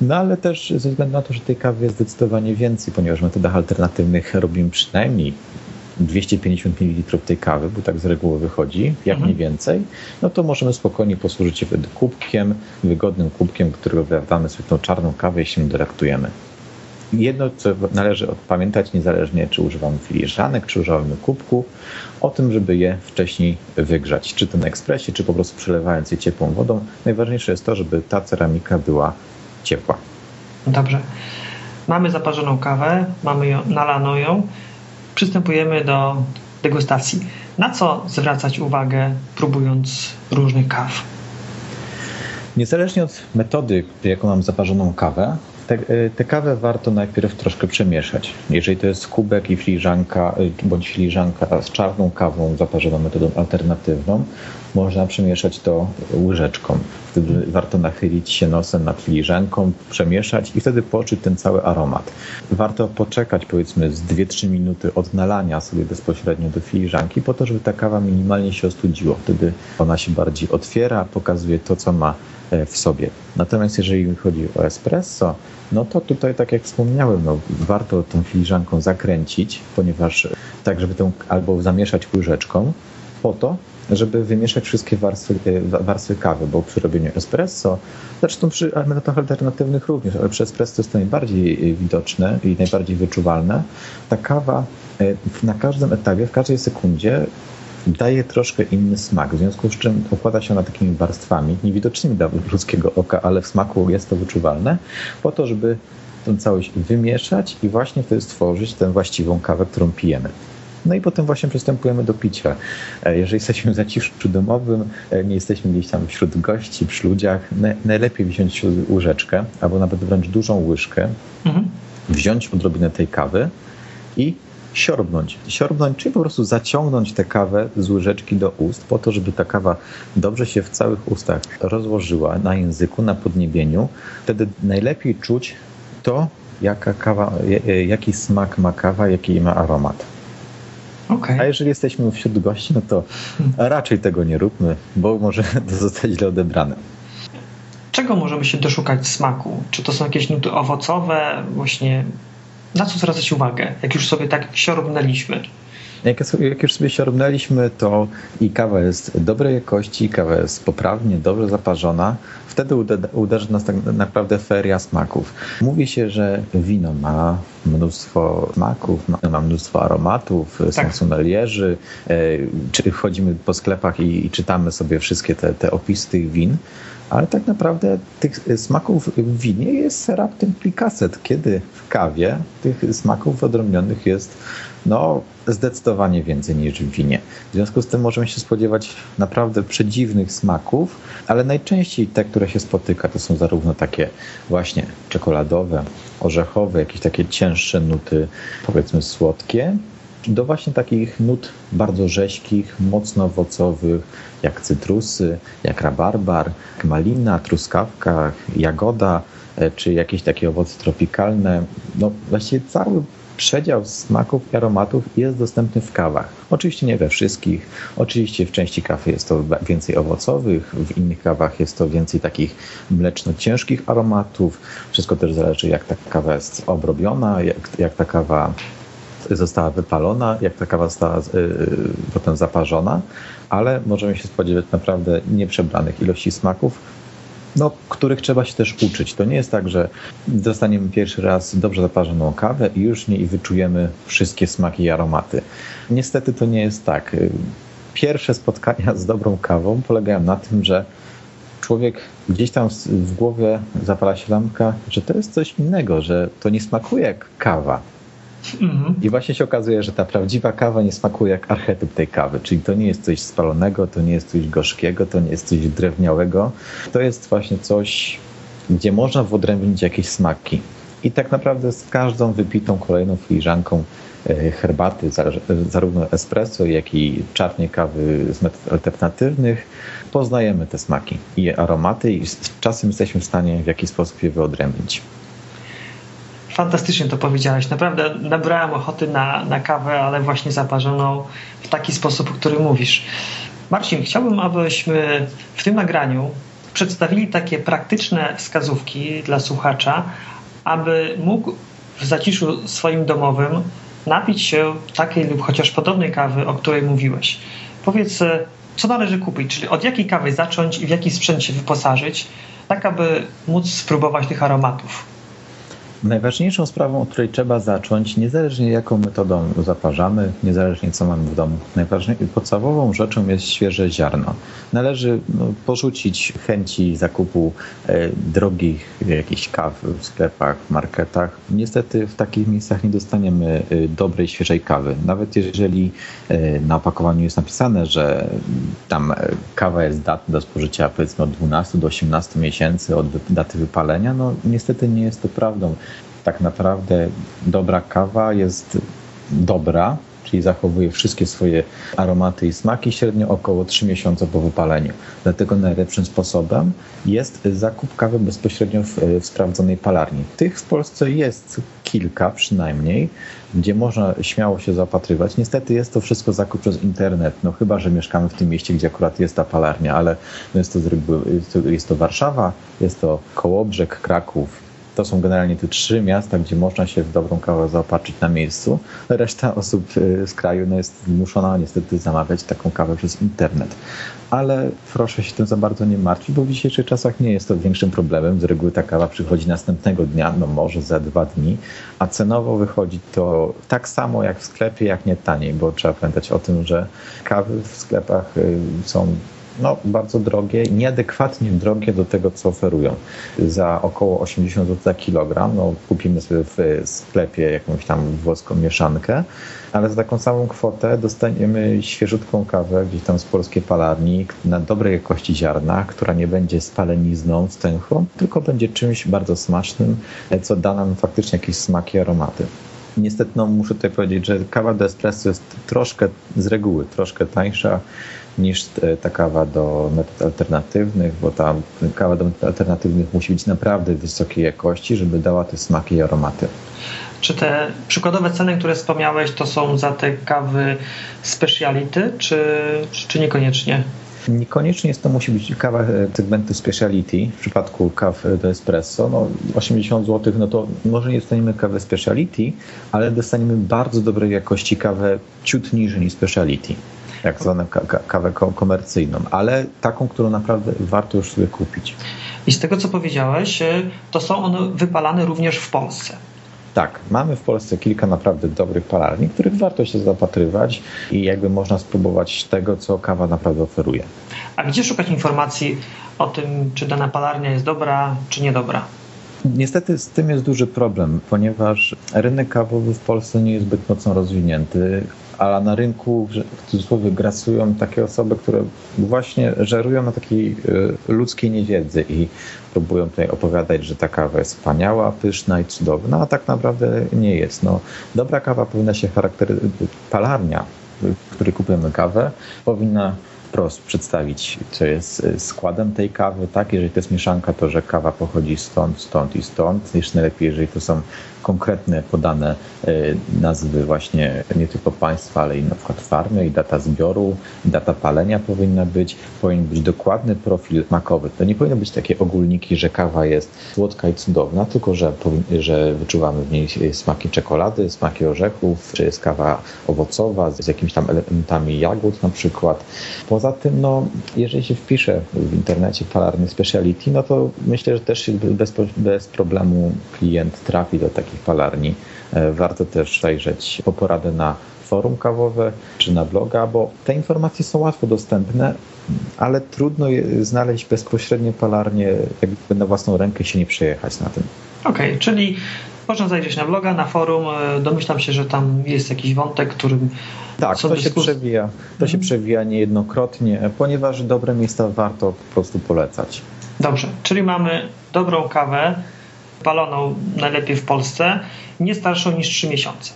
no ale też ze względu na to, że tej kawy jest zdecydowanie więcej, ponieważ w metodach alternatywnych robimy przynajmniej 250 ml tej kawy, bo tak z reguły wychodzi, jak mhm. mniej więcej, no to możemy spokojnie posłużyć się kubkiem, wygodnym kubkiem, którego wlewamy sobie tą czarną kawę i się delektujemy. Jedno, co należy pamiętać, niezależnie czy używamy filiżanek, czy używamy kubku, o tym, żeby je wcześniej wygrzać, czy to na ekspresie, czy po prostu przelewając je ciepłą wodą. Najważniejsze jest to, żeby ta ceramika była ciepła. Dobrze. Mamy zaparzoną kawę, mamy ją, nalaną ją przystępujemy do degustacji. Na co zwracać uwagę, próbując różnych kaw? Niezależnie od metody, jaką mam zaparzoną kawę, te, te kawę warto najpierw troszkę przemieszać. Jeżeli to jest kubek i filiżanka, e, bądź filiżanka z czarną kawą zaparzoną metodą alternatywną, można przemieszać to łyżeczką. Wtedy warto nachylić się nosem nad filiżanką, przemieszać i wtedy poczuć ten cały aromat. Warto poczekać powiedzmy z 2-3 minuty od nalania sobie bezpośrednio do filiżanki po to, żeby ta kawa minimalnie się ostudziła. Wtedy ona się bardziej otwiera, pokazuje to, co ma e, w sobie. Natomiast jeżeli chodzi o espresso, no to tutaj, tak jak wspomniałem, no, warto tą filiżanką zakręcić, ponieważ tak, żeby tę albo zamieszać łyżeczką, po to, żeby wymieszać wszystkie warstwy, e, warstwy kawy, bo przy robieniu espresso, zresztą przy metodach alternatywnych również, ale przy espresso jest to najbardziej e, widoczne i najbardziej wyczuwalne, ta kawa e, na każdym etapie, w każdej sekundzie daje troszkę inny smak, w związku z czym układa się ona takimi warstwami, niewidocznymi dla ludzkiego oka, ale w smaku jest to wyczuwalne, po to, żeby tę całość wymieszać i właśnie wtedy stworzyć tę właściwą kawę, którą pijemy. No i potem właśnie przystępujemy do picia. E, jeżeli jesteśmy w zaciszu domowym, e, nie jesteśmy gdzieś tam wśród gości, przy ludziach, najlepiej wziąć łyżeczkę albo nawet wręcz dużą łyżkę, mhm. wziąć odrobinę tej kawy i siorbnąć. Siorbnąć, czyli po prostu zaciągnąć tę kawę z łyżeczki do ust, po to, żeby ta kawa dobrze się w całych ustach rozłożyła na języku, na podniebieniu. Wtedy najlepiej czuć to, jaka kawa, jaki smak ma kawa, jaki ma aromat. Okay. A jeżeli jesteśmy wśród gości, no to raczej tego nie róbmy, bo może to zostać źle odebrane. Czego możemy się doszukać smaku? Czy to są jakieś nuty owocowe? Właśnie na co zwracać uwagę, jak już sobie tak siorbnęliśmy? Jak, jak już sobie siorbnęliśmy, to i kawa jest dobrej jakości, kawa jest poprawnie, dobrze zaparzona, wtedy uderzy nas tak naprawdę feria smaków. Mówi się, że wino ma mnóstwo smaków, ma mnóstwo aromatów, tak. są sommelierzy, e, czy wchodzimy po sklepach i, i czytamy sobie wszystkie te, te opisy tych win, ale tak naprawdę tych smaków w winie jest raptem kilkaset, kiedy w kawie tych smaków odrobnionych jest no, zdecydowanie więcej niż w winie. W związku z tym możemy się spodziewać naprawdę przedziwnych smaków, ale najczęściej te, które się spotyka, to są zarówno takie właśnie czekoladowe, orzechowe, jakieś takie cięższe nuty, powiedzmy słodkie, do właśnie takich nut bardzo rzeźkich, mocno owocowych, jak cytrusy, jak rabarbar, malina, truskawka, jagoda, e, czy jakieś takie owoce tropikalne. No właściwie cały przedział smaków i aromatów jest dostępny w kawach. Oczywiście nie we wszystkich. Oczywiście w części kawy jest to więcej owocowych, w innych kawach jest to więcej takich mleczno-ciężkich aromatów. Wszystko też zależy, jak ta kawa jest obrobiona, jak, jak ta kawa została wypalona, jak ta kawa została yy, potem zaparzona, ale możemy się spodziewać naprawdę nieprzebranych ilości smaków, no, których trzeba się też uczyć. To nie jest tak, że dostaniemy pierwszy raz dobrze zaparzoną kawę i już nie wyczujemy wszystkie smaki i aromaty. Niestety to nie jest tak. Pierwsze spotkania z dobrą kawą polegają na tym, że człowiek gdzieś tam w głowie zapala się lampka, że to jest coś innego, że to nie smakuje jak kawa. Mhm. I właśnie się okazuje, że ta prawdziwa kawa nie smakuje jak archetyp tej kawy, czyli to nie jest coś spalonego, to nie jest coś gorzkiego, to nie jest coś drewniałego. To jest właśnie coś, gdzie można wyodrębnić jakieś smaki. I tak naprawdę z każdą wypitą kolejną filiżanką e, herbaty, zarówno espresso, jak i czarnej kawy z metod alternatywnych, poznajemy te smaki i aromaty i czasem jesteśmy w stanie w jakiś sposób je wyodrębnić. Fantastycznie to powiedziałeś. Naprawdę nabrałem ochoty na, na kawę, ale właśnie zaparzoną w taki sposób, o którym mówisz. Marcin, chciałbym, abyśmy w tym nagraniu przedstawili takie praktyczne wskazówki dla słuchacza, aby mógł w zaciszu swoim domowym napić się takiej lub chociaż podobnej kawy, o której mówiłeś. Powiedz, co należy kupić, czyli od jakiej kawy zacząć i w jaki sprzęt się wyposażyć, tak aby móc spróbować tych aromatów. Najważniejszą sprawą, od której trzeba zacząć, niezależnie jaką metodą zaparzamy, niezależnie co mamy w domu, podstawową rzeczą jest świeże ziarno. Należy no, porzucić chęci zakupu e, drogich jakichś kaw w sklepach, w marketach. Niestety w takich miejscach nie dostaniemy e, dobrej, świeżej kawy. Nawet jeżeli e, na opakowaniu jest napisane, że tam kawa jest datna do spożycia powiedzmy od 12 do 18 miesięcy od daty wypalenia, no niestety nie jest to prawdą tak naprawdę dobra kawa jest dobra, czyli zachowuje wszystkie swoje aromaty i smaki średnio około 3 miesiące po wypaleniu. Dlatego najlepszym sposobem jest zakup kawy bezpośrednio w, w sprawdzonej palarni. Tych w Polsce jest kilka przynajmniej, gdzie można śmiało się zaopatrywać. Niestety jest to wszystko zakup przez internet, no chyba, że mieszkamy w tym mieście, gdzie akurat jest ta palarnia, ale jest to, jest to Warszawa, jest to Kołobrzeg, Kraków, to są generalnie te trzy miasta, gdzie można się w dobrą kawę zaopatrzyć na miejscu. Reszta osób y, z kraju no, jest zmuszona niestety zamawiać taką kawę przez internet. Ale proszę się tym za bardzo nie martwić, bo w dzisiejszych czasach nie jest to większym problemem. Z reguły ta kawa przychodzi następnego dnia, no może za dwa dni, a cenowo wychodzi to tak samo jak w sklepie, jak nie taniej, bo trzeba pamiętać o tym, że kawy w sklepach y, są no, bardzo drogie, nieadekwatnie drogie do tego, co oferują. Za około 80 zł za kilogram, no, kupimy sobie w sklepie jakąś tam włoską mieszankę, ale za taką samą kwotę dostaniemy świeżutką kawę gdzieś tam z polskiej palarni na dobrej jakości ziarna, która nie będzie spalenizną, stęchłą, tylko będzie czymś bardzo smacznym, co da nam faktycznie jakieś smaki, aromaty. Niestety no, muszę tutaj powiedzieć, że kawa do espresso jest troszkę z reguły troszkę tańsza niż e, ta kawa do metod alternatywnych, bo ta kawa do metod alternatywnych musi być naprawdę wysokiej jakości, żeby dała te smaki i aromaty. Czy te przykładowe ceny, które wspomniałeś, to są za te kawy speciality, czy, czy niekoniecznie? Niekoniecznie jest to musi być kawa e, segmentu speciality. W przypadku kaw do espresso, no 80 zł, no to może nie dostaniemy kawę speciality, ale dostaniemy bardzo dobrej jakości kawę ciut niżej niż speciality jak zwaną kawę komercyjną, ale taką, którą naprawdę warto już sobie kupić. I z tego, co powiedziałeś, e, to są one wypalane również w Polsce. Tak, mamy w Polsce kilka naprawdę dobrych palarni, których warto się zapatrywać i jakby można spróbować tego, co kawa naprawdę oferuje. A gdzie szukać informacji o tym, czy dana palarnia jest dobra, czy niedobra? Niestety z tym jest duży problem, ponieważ rynek kawowy w Polsce nie jest zbyt mocno rozwinięty a na rynku w cudzysłowie grasują takie osoby, które właśnie żerują na takiej y, ludzkiej niewiedzy i próbują tutaj opowiadać, że ta kawa jest wspaniała, pyszna i cudowna, a tak naprawdę nie jest. No, dobra kawa powinna się charakteryzować, palarnia, w której kupujemy kawę, powinna wprost przedstawić, co jest e, składem tej kawy, tak? Jeżeli to jest mieszanka, to że kawa pochodzi stąd, stąd i stąd. Jeszcze najlepiej, jeżeli to są konkretne podane e, nazwy właśnie nie tylko państwa, ale i na przykład farmy i data zbioru, data palenia powinna być, powinien być dokładny profil smakowy. To nie powinno być takie ogólniki, że kawa jest słodka i cudowna, tylko że, że wyczuwamy w niej smaki czekolady, smaki orzechów, czy jest kawa owocowa z jakimiś tam elementami jagód na przykład. Poza tym, no, jeżeli się wpisze w internecie palarny speciality, no to myślę, że też bez, bez problemu klient trafi do takich palarni. E, warto też zajrzeć po poradę na forum kawowe czy na bloga, bo te informacje są łatwo dostępne, ale trudno znaleźć bezpośrednio palarnię, jakby na własną rękę się nie przejechać na tym. Okej, okay, czyli można zajrzeć na bloga, na forum. E, domyślam się, że tam jest jakiś wątek, którym. Tak, to się przewija. To się mhm. przewija niejednokrotnie, ponieważ dobre miejsca warto po prostu polecać. Dobrze, czyli mamy dobrą kawę, paloną najlepiej w Polsce, nie starszą niż 3 miesiące.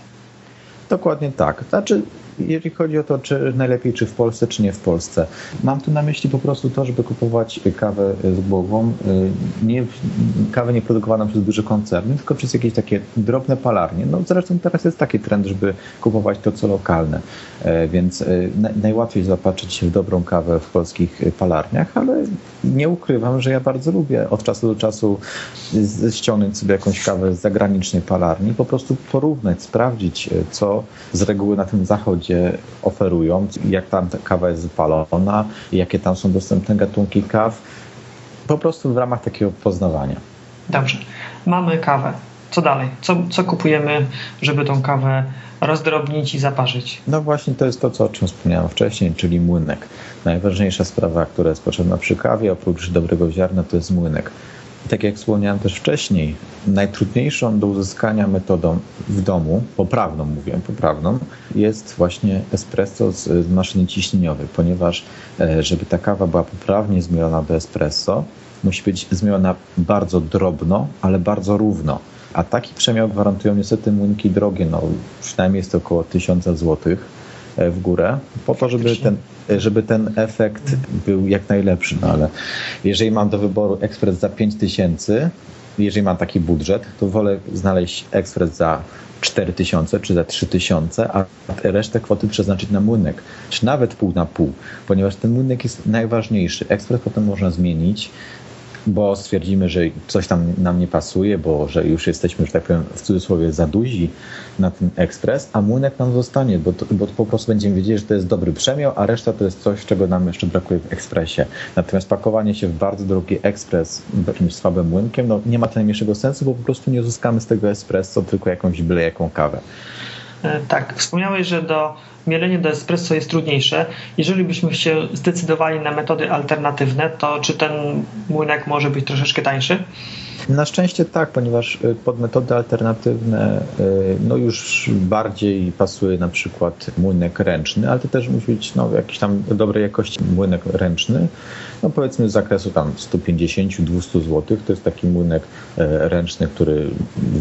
Dokładnie tak. Znaczy, jeżeli chodzi o to, czy najlepiej, czy w Polsce, czy nie w Polsce. Mam tu na myśli po prostu to, żeby kupować kawę z głową, y, nie, kawę nie produkowaną przez duże koncerny, tylko przez jakieś takie drobne palarnie. No zresztą teraz jest taki trend, żeby kupować to, co lokalne, e, więc e, najłatwiej zapatrzyć się w dobrą kawę w polskich palarniach, ale nie ukrywam, że ja bardzo lubię od czasu do czasu ściągnąć sobie jakąś kawę z zagranicznej palarni, po prostu porównać, sprawdzić, e, co z reguły na tym zachodzie oferują, jak tam ta kawa jest wypalona, jakie tam są dostępne gatunki kaw, po prostu w ramach takiego poznawania. Dobrze. Mamy kawę. Co dalej? Co, co kupujemy, żeby tą kawę rozdrobnić i zaparzyć? No właśnie to jest to, co, o czym wspomniałem wcześniej, czyli młynek. Najważniejsza sprawa, która jest potrzebna przy kawie, oprócz dobrego ziarna, to jest młynek tak jak wspomniałem też wcześniej, najtrudniejszą do uzyskania metodą w domu, poprawną mówię, poprawną, jest właśnie espresso z maszyny ciśnieniowej, ponieważ e, żeby ta kawa była poprawnie zmielona do espresso, musi być zmielona bardzo drobno, ale bardzo równo. A taki przemiał gwarantują niestety młynki drogie, no przynajmniej jest to około 1000 złotych w górę, po to, żeby ten, żeby ten efekt był jak najlepszy. No ale jeżeli mam do wyboru ekspres za 5000, jeżeli mam taki budżet, to wolę znaleźć ekspres za 4000 czy za 3000, a resztę kwoty przeznaczyć na młynek, czy nawet pół na pół, ponieważ ten młynek jest najważniejszy. Ekspres potem można zmienić, bo stwierdzimy, że coś tam nam nie pasuje, bo że już jesteśmy, że tak powiem, w cudzysłowie za duzi na ten ekspres, a młynek nam zostanie, bo, to, bo po prostu będziemy wiedzieli, że to jest dobry przemiał, a reszta to jest coś, czego nam jeszcze brakuje w ekspresie. Natomiast pakowanie się w bardzo drogi ekspres jakimś słabym młynkiem, no nie ma to najmniejszego sensu, bo po prostu nie uzyskamy z tego espresso tylko jakąś byle jaką kawę. E, tak, wspomniałeś, że do mielenie do espresso jest trudniejsze. Jeżeli byśmy się zdecydowali na metody alternatywne, to czy ten młynek może być troszeczkę tańszy? Na szczęście tak, ponieważ y, pod metody alternatywne y, no już bardziej pasuje na przykład młynek ręczny, ale to też musi być no, jakiś tam dobrej jakości młynek ręczny. No powiedzmy z zakresu tam 150-200 zł. To jest taki młynek e, ręczny, który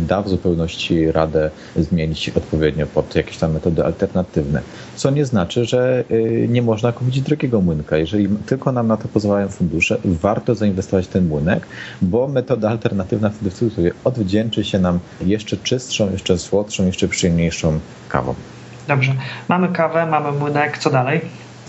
da w zupełności radę zmienić odpowiednio pod jakieś tam metody alternatywne. Co nie znaczy, że y, nie można kupić drogiego młynka. Jeżeli tylko nam na to pozwalają fundusze, warto zainwestować w ten młynek, bo metoda alternatywna alternatywna wtedy w cudzysłowie odwdzięczy się nam jeszcze czystszą, jeszcze słodszą, jeszcze przyjemniejszą kawą. Dobrze. Mamy kawę, mamy młynek, co dalej?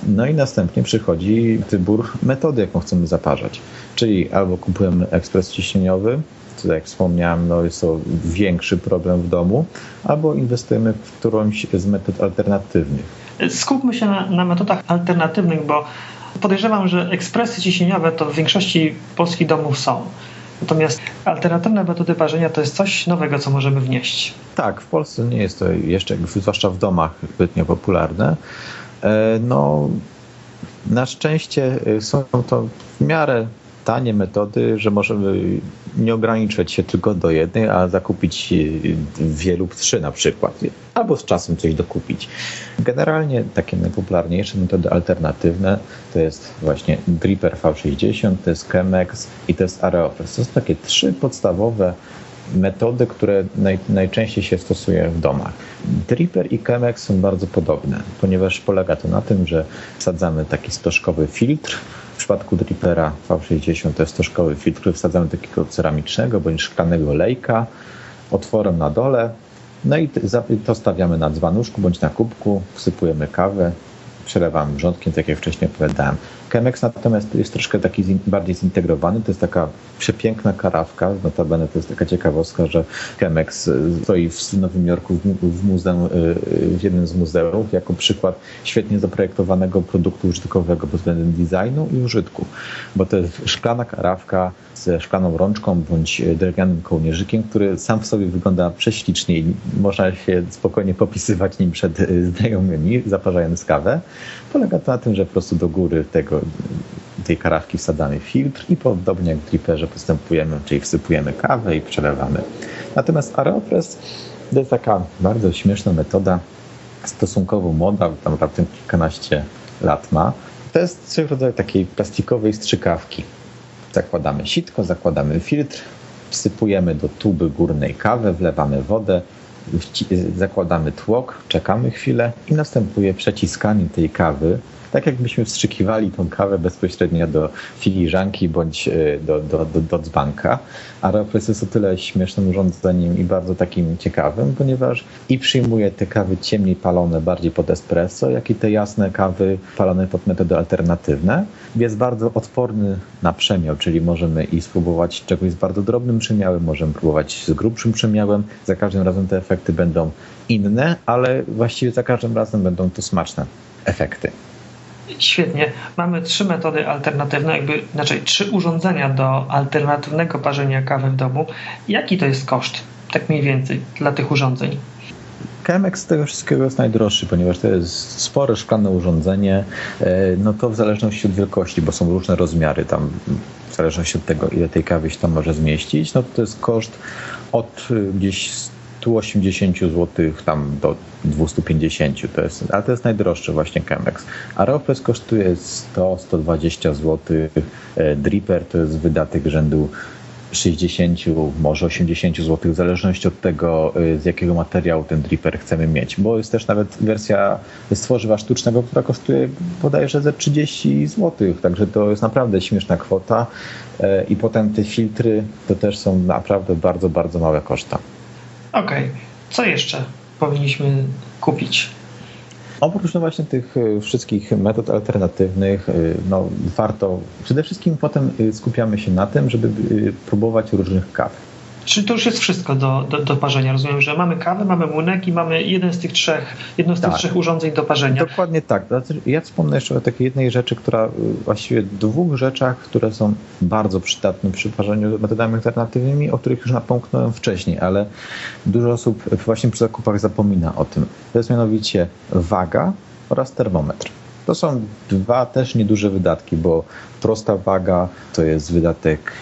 No i następnie przychodzi wybór metody, jaką chcemy zaparzać. Czyli albo kupujemy ekspres ciśnieniowy, co jak wspomniałem, no jest to większy problem w domu, albo inwestujemy w którąś z metod alternatywnych. Skupmy się na, na metodach alternatywnych, bo podejrzewam, że ekspresy ciśnieniowe to w większości polskich domów są. Natomiast alternatywne metody parzenia to jest coś nowego, co możemy wnieść. Tak, w Polsce nie jest to jeszcze, zwłaszcza w domach, zbytnio popularne. E, no, na szczęście e, są to w miarę tanie metody, że możemy nie ograniczać się tylko do jednej, a zakupić dwie lub trzy na przykład, albo z czasem coś dokupić. Generalnie takie najpopularniejsze metody alternatywne to jest właśnie Dripper V60, to jest Chemex i to jest Areofresh. To są takie trzy podstawowe metody, które naj, najczęściej się stosuje w domach. Dripper i Chemex są bardzo podobne, ponieważ polega to na tym, że wsadzamy taki stożkowy filtr. Przypadku Drippera V60 to jest stożkowy filtr, który wsadzamy takiego ceramicznego bądź szklanego lejka otworem na dole. No i to stawiamy na dzbanuszku bądź na kubku, wsypujemy kawę, przelewamy wrzątkiem, tak jak wcześniej opowiadałem. Chemex natomiast jest troszkę taki bardziej zintegrowany. To jest taka przepiękna karawka. Notabene to jest taka ciekawostka, że Chemex y, stoi w Nowym Jorku w, muzeum, y, w jednym z muzeów jako przykład świetnie zaprojektowanego produktu użytkowego pod względem designu i użytku. Bo to jest szklana karawka ze szklaną rączką bądź drewnianym kołnierzykiem, który sam w sobie wygląda prześlicznie i można się spokojnie popisywać nim przed y, znajomymi, zaparzając kawę. Polega to na tym, że po prostu do góry tego, tej karawki wsadzamy filtr i podobnie jak w dripperze postępujemy, czyli wsypujemy kawę i przelewamy. Natomiast Aeropress to jest taka bardzo śmieszna metoda, stosunkowo młoda, tam raptem kilkanaście lat ma. To jest coś w rodzaju takiej plastikowej strzykawki. Zakładamy sitko, zakładamy filtr, wsypujemy do tuby górnej kawę, wlewamy wodę, zakładamy tłok, czekamy chwilę i następuje przeciskanie tej kawy tak jakbyśmy wstrzykiwali tą kawę bezpośrednio do filiżanki bądź e, do, do, do, do dzbanka. Aeropress jest o tyle śmiesznym urządzeniem i bardzo takim ciekawym, ponieważ i przyjmuje te kawy ciemniej palone bardziej pod espresso, jak i te jasne kawy palone pod metody alternatywne. Jest bardzo odporny na przemiał, czyli możemy i spróbować czegoś z bardzo drobnym przemiałem, możemy próbować z grubszym przemiałem. Za każdym razem te efekty będą inne, ale właściwie za każdym razem będą to smaczne efekty. Świetnie. Mamy trzy metody alternatywne, jakby, znaczy trzy urządzenia do alternatywnego parzenia kawy w domu. Jaki to jest koszt, tak mniej więcej, dla tych urządzeń? Chemex z tego wszystkiego jest najdroższy, ponieważ to jest spore szklane urządzenie, e, no to w zależności od wielkości, bo są różne rozmiary tam, w zależności od tego, ile tej kawy się tam może zmieścić, no to jest koszt od gdzieś 180 zł tam do 250 to jest, ale to jest najdroższy właśnie Chemex. Aeropress kosztuje 100-120 zł, e, Dripper to jest wydatek rzędu 60, może 80 zł, w zależności od tego, e, z jakiego materiału ten dripper chcemy mieć. Bo jest też nawet wersja z tworzywa sztucznego, która kosztuje bodajże ze 30 zł, także to jest naprawdę śmieszna kwota. E, I potem te filtry to też są naprawdę bardzo, bardzo małe koszta. Okej. Okay. Co jeszcze powinniśmy kupić? Oprócz no właśnie tych e, wszystkich metod alternatywnych, e, no warto, przede wszystkim potem e, skupiamy się na tym, żeby próbować różnych kaw. Czyli to już jest wszystko do, do, do, parzenia. Rozumiem, że mamy kawę, mamy młynek i mamy jeden z tych trzech, jedno z tak. tych trzech urządzeń do parzenia. Dokładnie tak. Znaczy, ja wspomnę jeszcze o takiej jednej rzeczy, która y, właściwie dwóch rzeczach, które są bardzo przydatne przy parzeniu metodami alternatywnymi, o których już napomknąłem wcześniej, ale dużo osób właśnie przy zakupach zapomina o tym. To jest mianowicie waga oraz termometr. To są dwa też nieduże wydatki, bo prosta waga to jest wydatek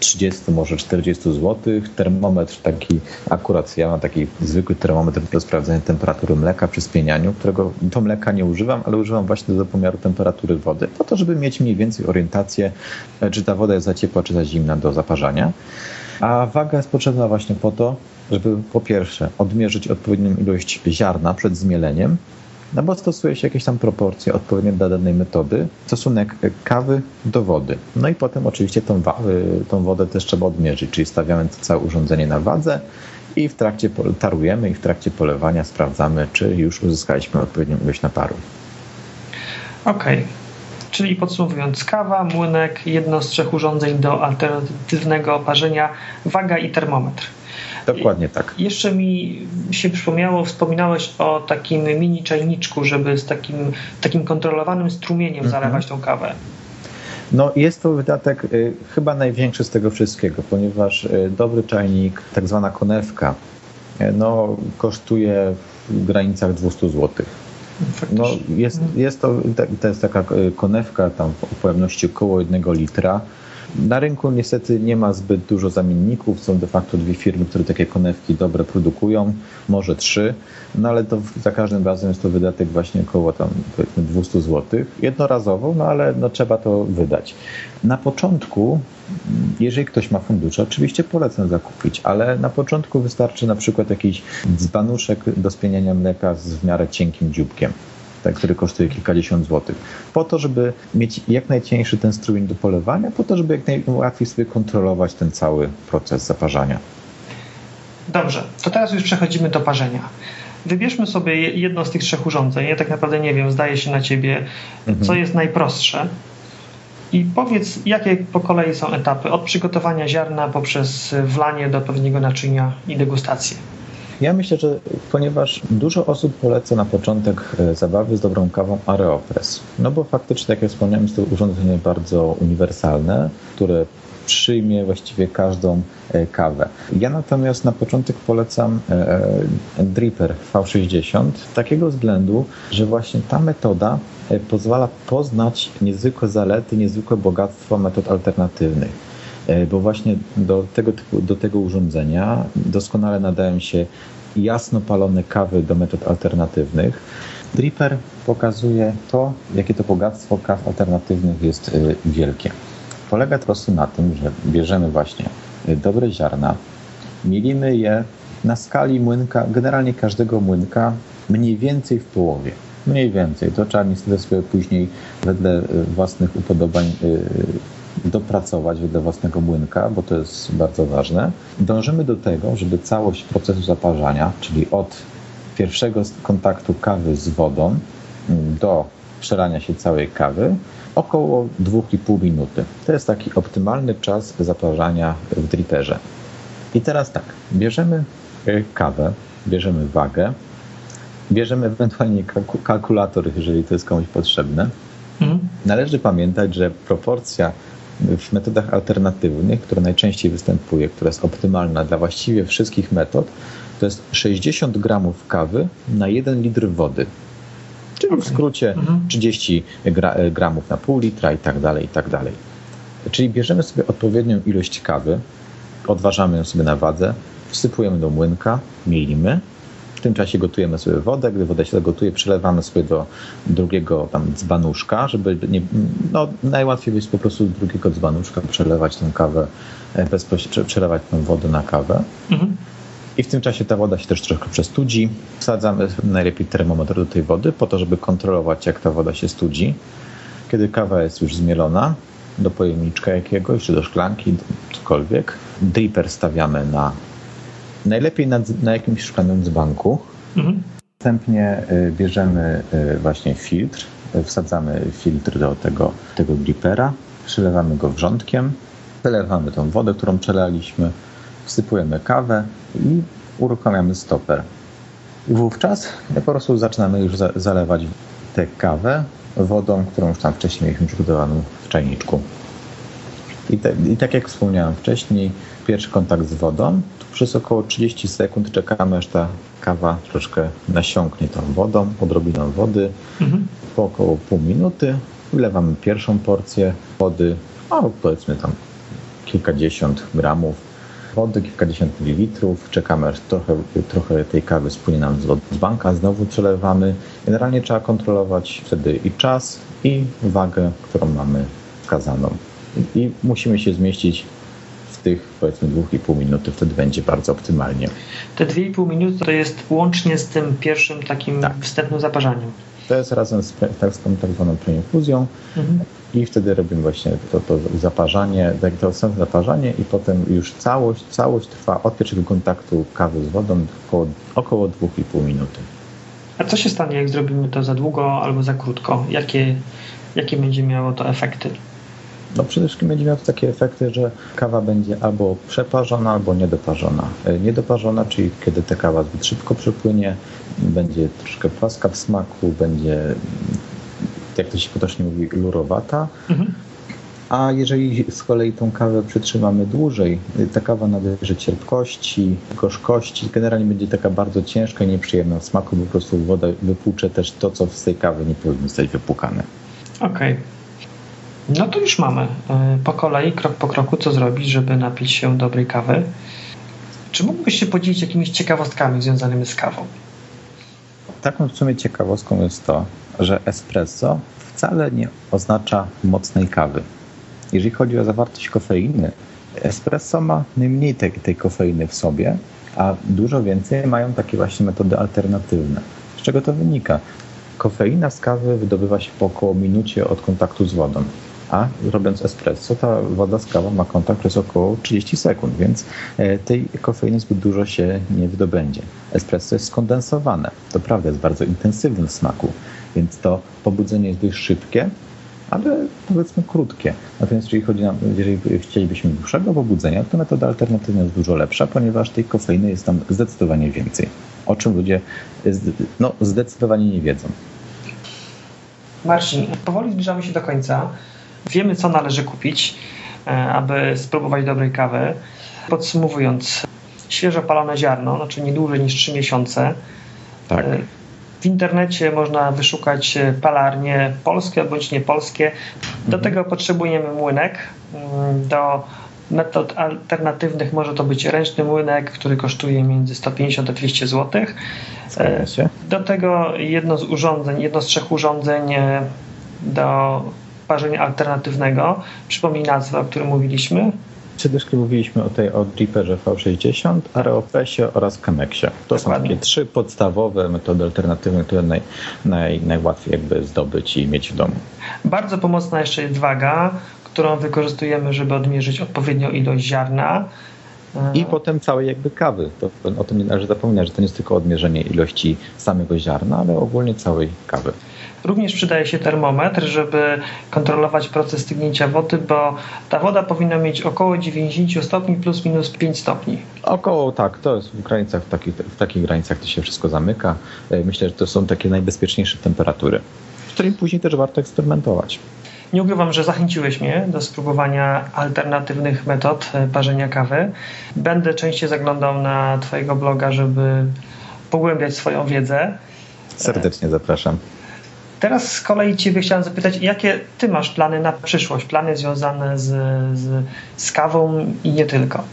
30, może 40 zł. Termometr taki, akurat ja mam taki zwykły termometr do sprawdzania temperatury mleka przy spienianiu, którego to mleka nie używam, ale używam właśnie do pomiaru temperatury wody, po to, żeby mieć mniej więcej orientację, czy ta woda jest za ciepła, czy za zimna do zaparzania. A waga jest potrzebna właśnie po to, żeby po pierwsze odmierzyć odpowiednią ilość ziarna przed zmieleniem, no bo stosuje się jakieś tam proporcje odpowiednie dla danej metody, stosunek kawy do wody. No i potem oczywiście tą, y, tą wodę też trzeba odmierzyć, czyli stawiamy to całe urządzenie na wadze i w trakcie tarujemy i w trakcie polewania sprawdzamy, czy już uzyskaliśmy odpowiednią ilość naparu. Okej. Okay. Czyli podsumowując, kawa, młynek, jedno z trzech urządzeń do alternatywnego oparzenia, waga i termometr. Dokładnie tak. Jeszcze mi się przypomniało, wspominałeś o takim mini czajniczku, żeby z takim, takim kontrolowanym strumieniem mhm. zalewać tą kawę. No jest to wydatek y, chyba największy z tego wszystkiego, ponieważ y, dobry czajnik, tak zwana konewka, y, no, kosztuje w granicach 200 zł. No, jest, mhm. jest to, to jest taka konewka tam w pojemności około 1 litra. Na rynku niestety nie ma zbyt dużo zamienników. Są de facto dwie firmy, które takie konewki dobre produkują, może trzy, no ale to za każdym razem jest to wydatek właśnie około tam powiedzmy 200 zł jednorazowo, no ale no, trzeba to wydać. Na początku, jeżeli ktoś ma fundusze, oczywiście polecam zakupić, ale na początku wystarczy na przykład jakiś dzbanuszek do spieniania mleka z w miarę cienkim dzióbkiem tak, który kosztuje kilkadziesiąt złotych. Po to, żeby mieć jak najcieńszy ten strumień do polewania, po to, żeby jak najłatwiej sobie kontrolować ten cały proces zaparzania. Dobrze, to teraz już przechodzimy do parzenia. Wybierzmy sobie jedno z tych trzech urządzeń. Ja tak naprawdę nie wiem, zdaje się na ciebie, mhm. co jest najprostsze. I powiedz, jakie po kolei są etapy od przygotowania ziarna poprzez wlanie do pewnego naczynia i degustację. Ja myślę, że ponieważ dużo osób poleca na początek e, zabawy z dobrą kawą Aeropress, no bo faktycznie, tak jak wspomniałem, jest to urządzenie bardzo uniwersalne, które przyjmie właściwie każdą e, kawę. Ja natomiast na początek polecam e, Dripper V60 z takiego względu, że właśnie ta metoda pozwala poznać niezwykłe zalety, niezwykłe bogactwo metod alternatywnych. E, bo właśnie do tego, typu, do tego urządzenia doskonale nadają się jasno palone kawy do metod alternatywnych. Dripper pokazuje to, jakie to bogactwo kaw alternatywnych jest e, wielkie. Polega to na tym, że bierzemy właśnie e, dobre ziarna, mielimy je na skali młynka, generalnie każdego młynka, mniej więcej w połowie. Mniej więcej. To trzeba niestety sobie później wedle własnych upodobań dopracować wedle własnego młynka, bo to jest bardzo ważne. Dążymy do tego, żeby całość procesu zaparzania, czyli od pierwszego kontaktu kawy z wodą mm, do przelania się całej kawy, około 2,5 minuty. To jest taki optymalny czas zaparzania w dripperze. I teraz tak, bierzemy y, kawę, bierzemy wagę, bierzemy ewentualnie kalkulator, jeżeli to jest komuś potrzebne. Mhm. Należy pamiętać, że proporcja w metodach alternatywnych, która najczęściej występuje, która jest optymalna dla właściwie wszystkich metod, to jest 60 gramów kawy na 1 litr wody. Czyli okay. w skrócie 30 mhm. gramów na pół litra i tak dalej, i tak dalej. Czyli bierzemy sobie odpowiednią ilość kawy, odważamy ją sobie na wadze, wsypujemy do młynka, mielimy, tym czasie gotujemy sobie wodę. Gdy woda się gotuje, przelewamy sobie do drugiego tam dzbanuszka, żeby nie, no najłatwiej jest po prostu do drugiego dzbanuszka przelewać tę kawę, e, bezpośrednio przelewać tę wodę na kawę. Mhm. I w tym czasie ta woda się też trochę przestudzi. Wsadzamy najlepiej termometr do tej wody po to, żeby kontrolować, jak ta woda się studzi. Kiedy kawa jest już zmielona, do pojemniczka jakiegoś, czy do szklanki, cokolwiek. Dripper stawiamy na Najlepiej na, na jakimś szklanym dzbanku. Mhm. Następnie y, bierzemy y, właśnie filtr, wsadzamy filtr do tego, tego dripera, przylewamy go wrzątkiem, przelewamy tą wodę, którą przelaliśmy, wsypujemy kawę i uruchamiamy stoper. I wówczas po prostu zaczynamy już zalewać tę kawę wodą, którą już tam wcześniej mieliśmy przygotowaną w czajniczku. I, te, I tak jak wspomniałem wcześniej, pierwszy kontakt z wodą, przez około 30 sekund czekamy, aż ta kawa troszkę nasiąknie tą wodą, odrobiną wody. Mhm. Po około pół minuty wlewamy pierwszą porcję wody, a powiedzmy tam kilkadziesiąt gramów wody, kilkadziesiąt mililitrów. Czekamy, aż trochę, trochę tej kawy spłynie nam z banka, znowu przelewamy. Generalnie trzeba kontrolować wtedy i czas, i wagę, którą mamy wskazaną. I musimy się zmieścić tych powiedzmy 2,5 minuty, wtedy będzie bardzo optymalnie. Te 2,5 minuty to jest łącznie z tym pierwszym takim tak. wstępnym zaparzaniem. To jest razem z tak, z tak zwaną preinfuzją mhm. i wtedy robimy właśnie to, to zaparzanie, tak, to wstępne zaparzanie i potem już całość, całość trwa od pierwszego kontaktu kawy z wodą około, około 2,5 minuty. A co się stanie, jak zrobimy to za długo albo za krótko? Jakie, jakie będzie miało to efekty? No przede wszystkim będzie miało to takie efekty, że kawa będzie albo przeparzona, albo niedoparzona. E, niedoparzona, czyli kiedy ta kawa zbyt szybko przepłynie, będzie troszkę płaska w smaku, będzie, jak to się potocznie mówi, lurowata. Mhm. A jeżeli z kolei tą kawę przytrzymamy dłużej, ta kawa nabierze cierpkości, gorzkości, generalnie będzie taka bardzo ciężka i nieprzyjemna w smaku, po prostu woda wypłucze też to, co z tej kawy nie powinno zostać wypłukane. Okej. Okay. No to już mamy e, po kolei, krok po kroku, co zrobić, żeby napić się dobrej kawy. Czy mógłbyś się podzielić jakimiś ciekawostkami związanymi z kawą? Taką w sumie ciekawostką jest to, że espresso wcale nie oznacza mocnej kawy. Jeżeli chodzi o zawartość kofeiny, espresso ma najmniej tej, tej kofeiny w sobie, a dużo więcej mają takie właśnie metody alternatywne. Z czego to wynika? Kofeina z kawy wydobywa się po około minucie od kontaktu z wodą a robiąc espresso, ta woda z kawą ma kontakt przez około 30 sekund, więc e, tej kofeiny zbyt dużo się nie wydobędzie. Espresso jest skondensowane, to prawda, jest bardzo intensywny w smaku, więc to pobudzenie jest dość szybkie, ale powiedzmy krótkie. Natomiast jeżeli chodzi nam, jeżeli chcielibyśmy dłuższego pobudzenia, to metoda alternatywna jest dużo lepsza, ponieważ tej kofeiny jest tam zdecydowanie więcej. O czym ludzie no, zdecydowanie nie wiedzą. Marcin, powoli zbliżamy się do końca. Wiemy, co należy kupić, e, aby spróbować dobrej kawy. Podsumowując, świeżo palone ziarno, znaczy nie dłużej niż 3 miesiące. Tak. E, w internecie można wyszukać e, palarnie polskie bądź niepolskie. Do mhm. tego potrzebujemy młynek. Mm, do metod alternatywnych może to być ręczny młynek, który kosztuje między 150 a 200 zł. Do tego jedno z urządzeń, jedno z trzech urządzeń do parzenia alternatywnego. Przypomnij nazwę, o której mówiliśmy. Przede wszystkim mówiliśmy o tej o Reaperze V60, Areopresie oraz Chemexie. To Dokładnie. są takie trzy podstawowe metody alternatywne, które naj, naj, najłatwiej jakby zdobyć i mieć w domu. Bardzo pomocna jeszcze jest waga, którą wykorzystujemy, żeby odmierzyć odpowiednią ilość ziarna. I potem całej jakby kawy. To, o tym nie należy zapominać, że to nie jest tylko odmierzenie ilości samego ziarna, ale ogólnie całej kawy. Również przydaje się termometr, żeby kontrolować proces stygnięcia wody, bo ta woda powinna mieć około 90 stopni plus minus 5 stopni. Około tak, to jest w granicach, w takich, w takich granicach to się wszystko zamyka. E, myślę, że to są takie najbezpieczniejsze temperatury, w którym później też warto eksperymentować. Nie ukrywam, że zachęciłeś mnie do spróbowania alternatywnych metod e, parzenia kawy. Będę częściej zaglądał na Twojego bloga, żeby pogłębiać swoją wiedzę. Serdecznie zapraszam. Teraz z kolei Ciebie chciałem zapytać, jakie Ty masz plany na przyszłość, plany związane z, z, z kawą i nie tylko?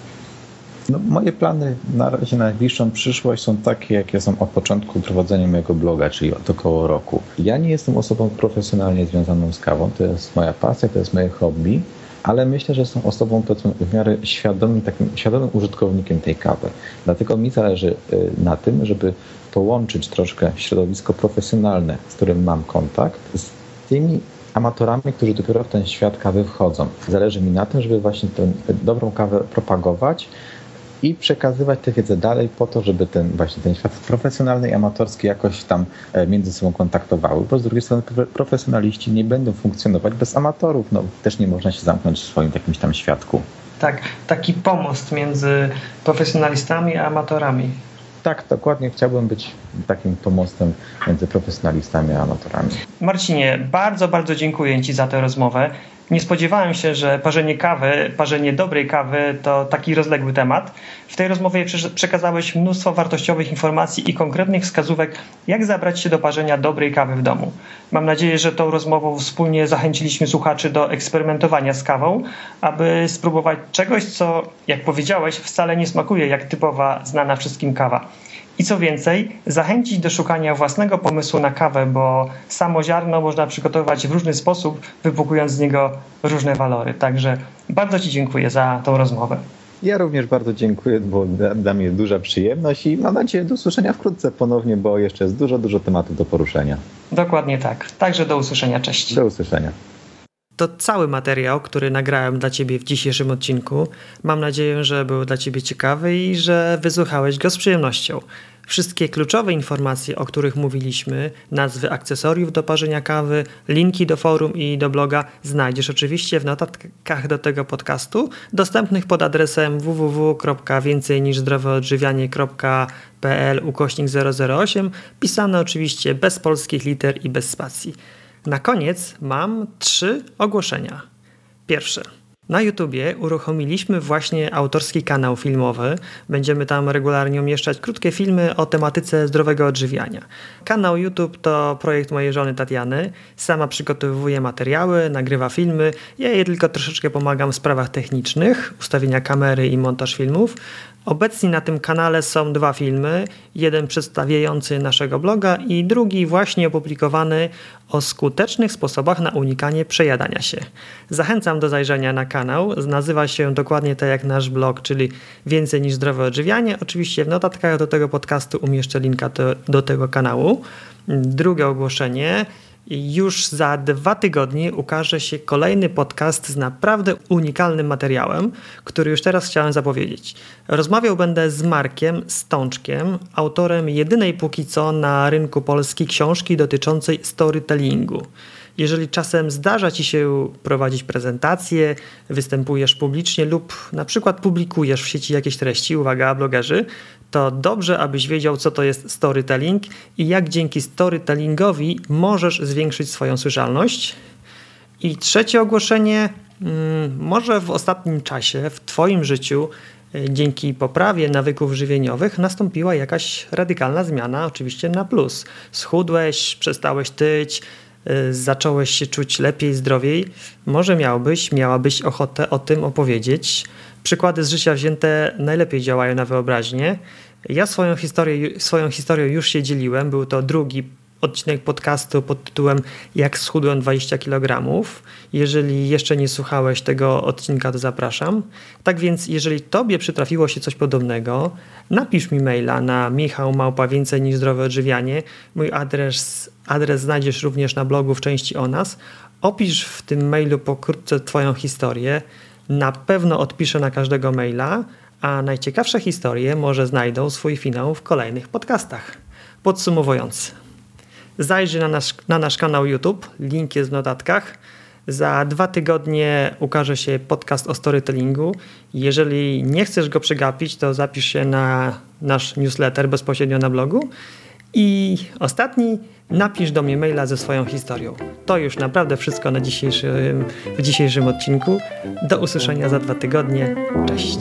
No, moje plany na razie na najbliższą przyszłość są takie, jakie są od początku prowadzenia mojego bloga, czyli od około roku. Ja nie jestem osobą profesjonalnie związaną z kawą, to jest moja pasja, to jest moje hobby, ale myślę, że jestem osobą w miarę świadomym, takim świadomym użytkownikiem tej kawy. Dlatego mi zależy y, na tym, żeby połączyć troszkę środowisko profesjonalne, z którym mam kontakt, z tymi amatorami, którzy dopiero w ten świat kawy wchodzą. Zależy mi na tym, żeby właśnie tę dobrą kawę propagować i przekazywać tę wiedzę dalej po to, żeby ten właśnie ten świat profesjonalny i amatorski jakoś tam e, między sobą kontaktowały, bo z drugiej strony profesjonaliści nie będą funkcjonować bez amatorów. No, też nie można się zamknąć w swoim jakimś tam świadku. Tak, taki pomost między profesjonalistami a amatorami. Tak, dokładnie chciałbym być takim pomostem między profesjonalistami a amatorami. Marcinie, bardzo, bardzo dziękuję Ci za tę rozmowę. Nie spodziewałem się, że parzenie kawy, parzenie dobrej kawy to taki rozległy temat. W tej rozmowie przekazałeś mnóstwo wartościowych informacji i konkretnych wskazówek, jak zabrać się do parzenia dobrej kawy w domu. Mam nadzieję, że tą rozmową wspólnie zachęciliśmy słuchaczy do eksperymentowania z kawą, aby spróbować czegoś, co, jak powiedziałeś, wcale nie smakuje jak typowa, znana wszystkim kawa. I co więcej, zachęcić do szukania własnego pomysłu na kawę, bo samo ziarno można przygotować w różny sposób, wypłukując z niego różne walory. Także bardzo Ci dziękuję za tą rozmowę. Ja również bardzo dziękuję, bo dla mnie duża przyjemność i mam nadzieję do usłyszenia wkrótce ponownie, bo jeszcze jest dużo, dużo tematów do poruszenia. Dokładnie tak. Także do usłyszenia. Cześć. Do usłyszenia. To cały materiał, który nagrałem dla Ciebie w dzisiejszym odcinku. Mam nadzieję, że był dla Ciebie ciekawy i że wysłuchałeś go z przyjemnością. Wszystkie kluczowe informacje, o których mówiliśmy, nazwy akcesoriów do parzenia kawy, linki do forum i do bloga znajdziesz oczywiście w notatkach do tego podcastu, dostępnych pod adresem www.więcejniżzdroweodżywianie.pl ukośnik 008, pisane oczywiście bez polskich liter i bez spacji. Na koniec mam trzy ogłoszenia. Pierwsze. Na YouTubie uruchomiliśmy właśnie autorski kanał filmowy. Będziemy tam regularnie umieszczać krótkie filmy o tematyce zdrowego odżywiania. Kanał YouTube to projekt mojej żony Tatiany. Sama przygotowuje materiały, nagrywa filmy. Ja jej tylko troszeczkę pomagam w sprawach technicznych, ustawienia kamery i montaż filmów. Obecnie na tym kanale są dwa filmy, jeden przedstawiający naszego bloga i drugi właśnie opublikowany o skutecznych sposobach na unikanie przejadania się. Zachęcam do zajrzenia na kanał, nazywa się dokładnie tak jak nasz blog, czyli więcej niż zdrowe odżywianie. Oczywiście w notatkach do tego podcastu umieszczę linka do, do tego kanału. Drugie ogłoszenie już za dwa tygodnie ukaże się kolejny podcast z naprawdę unikalnym materiałem, który już teraz chciałem zapowiedzieć. Rozmawiał będę z Markiem Stączkiem, autorem jedynej póki co na rynku polskiej książki dotyczącej storytellingu. Jeżeli czasem zdarza Ci się prowadzić prezentacje, występujesz publicznie lub na przykład publikujesz w sieci jakieś treści, uwaga, blogerzy, to dobrze, abyś wiedział, co to jest storytelling i jak dzięki storytellingowi możesz zwiększyć swoją słyszalność. I trzecie ogłoszenie, mm, może w ostatnim czasie w Twoim życiu e, dzięki poprawie nawyków żywieniowych nastąpiła jakaś radykalna zmiana, oczywiście na plus. Schudłeś, przestałeś tyć, zacząłeś się czuć lepiej, zdrowiej. Może miałbyś, miałabyś ochotę o tym opowiedzieć. Przykłady z życia wzięte najlepiej działają na wyobraźnię. Ja swoją historię, swoją historię już się dzieliłem. Był to drugi odcinek podcastu pod tytułem Jak schudłem 20 kg. Jeżeli jeszcze nie słuchałeś tego odcinka, to zapraszam. Tak więc, jeżeli Tobie przytrafiło się coś podobnego, napisz mi maila na Michał Małpa Więcej niż Zdrowe Odżywianie. Mój adres, adres znajdziesz również na blogu w części o nas. Opisz w tym mailu pokrótce Twoją historię. Na pewno odpiszę na każdego maila, a najciekawsze historie może znajdą swój finał w kolejnych podcastach. Podsumowując, zajrzyj na nasz, na nasz kanał YouTube, link jest w notatkach. Za dwa tygodnie ukaże się podcast o storytellingu. Jeżeli nie chcesz go przegapić, to zapisz się na nasz newsletter bezpośrednio na blogu. I ostatni, napisz do mnie maila ze swoją historią. To już naprawdę wszystko na dzisiejszym, w dzisiejszym odcinku. Do usłyszenia za dwa tygodnie. Cześć.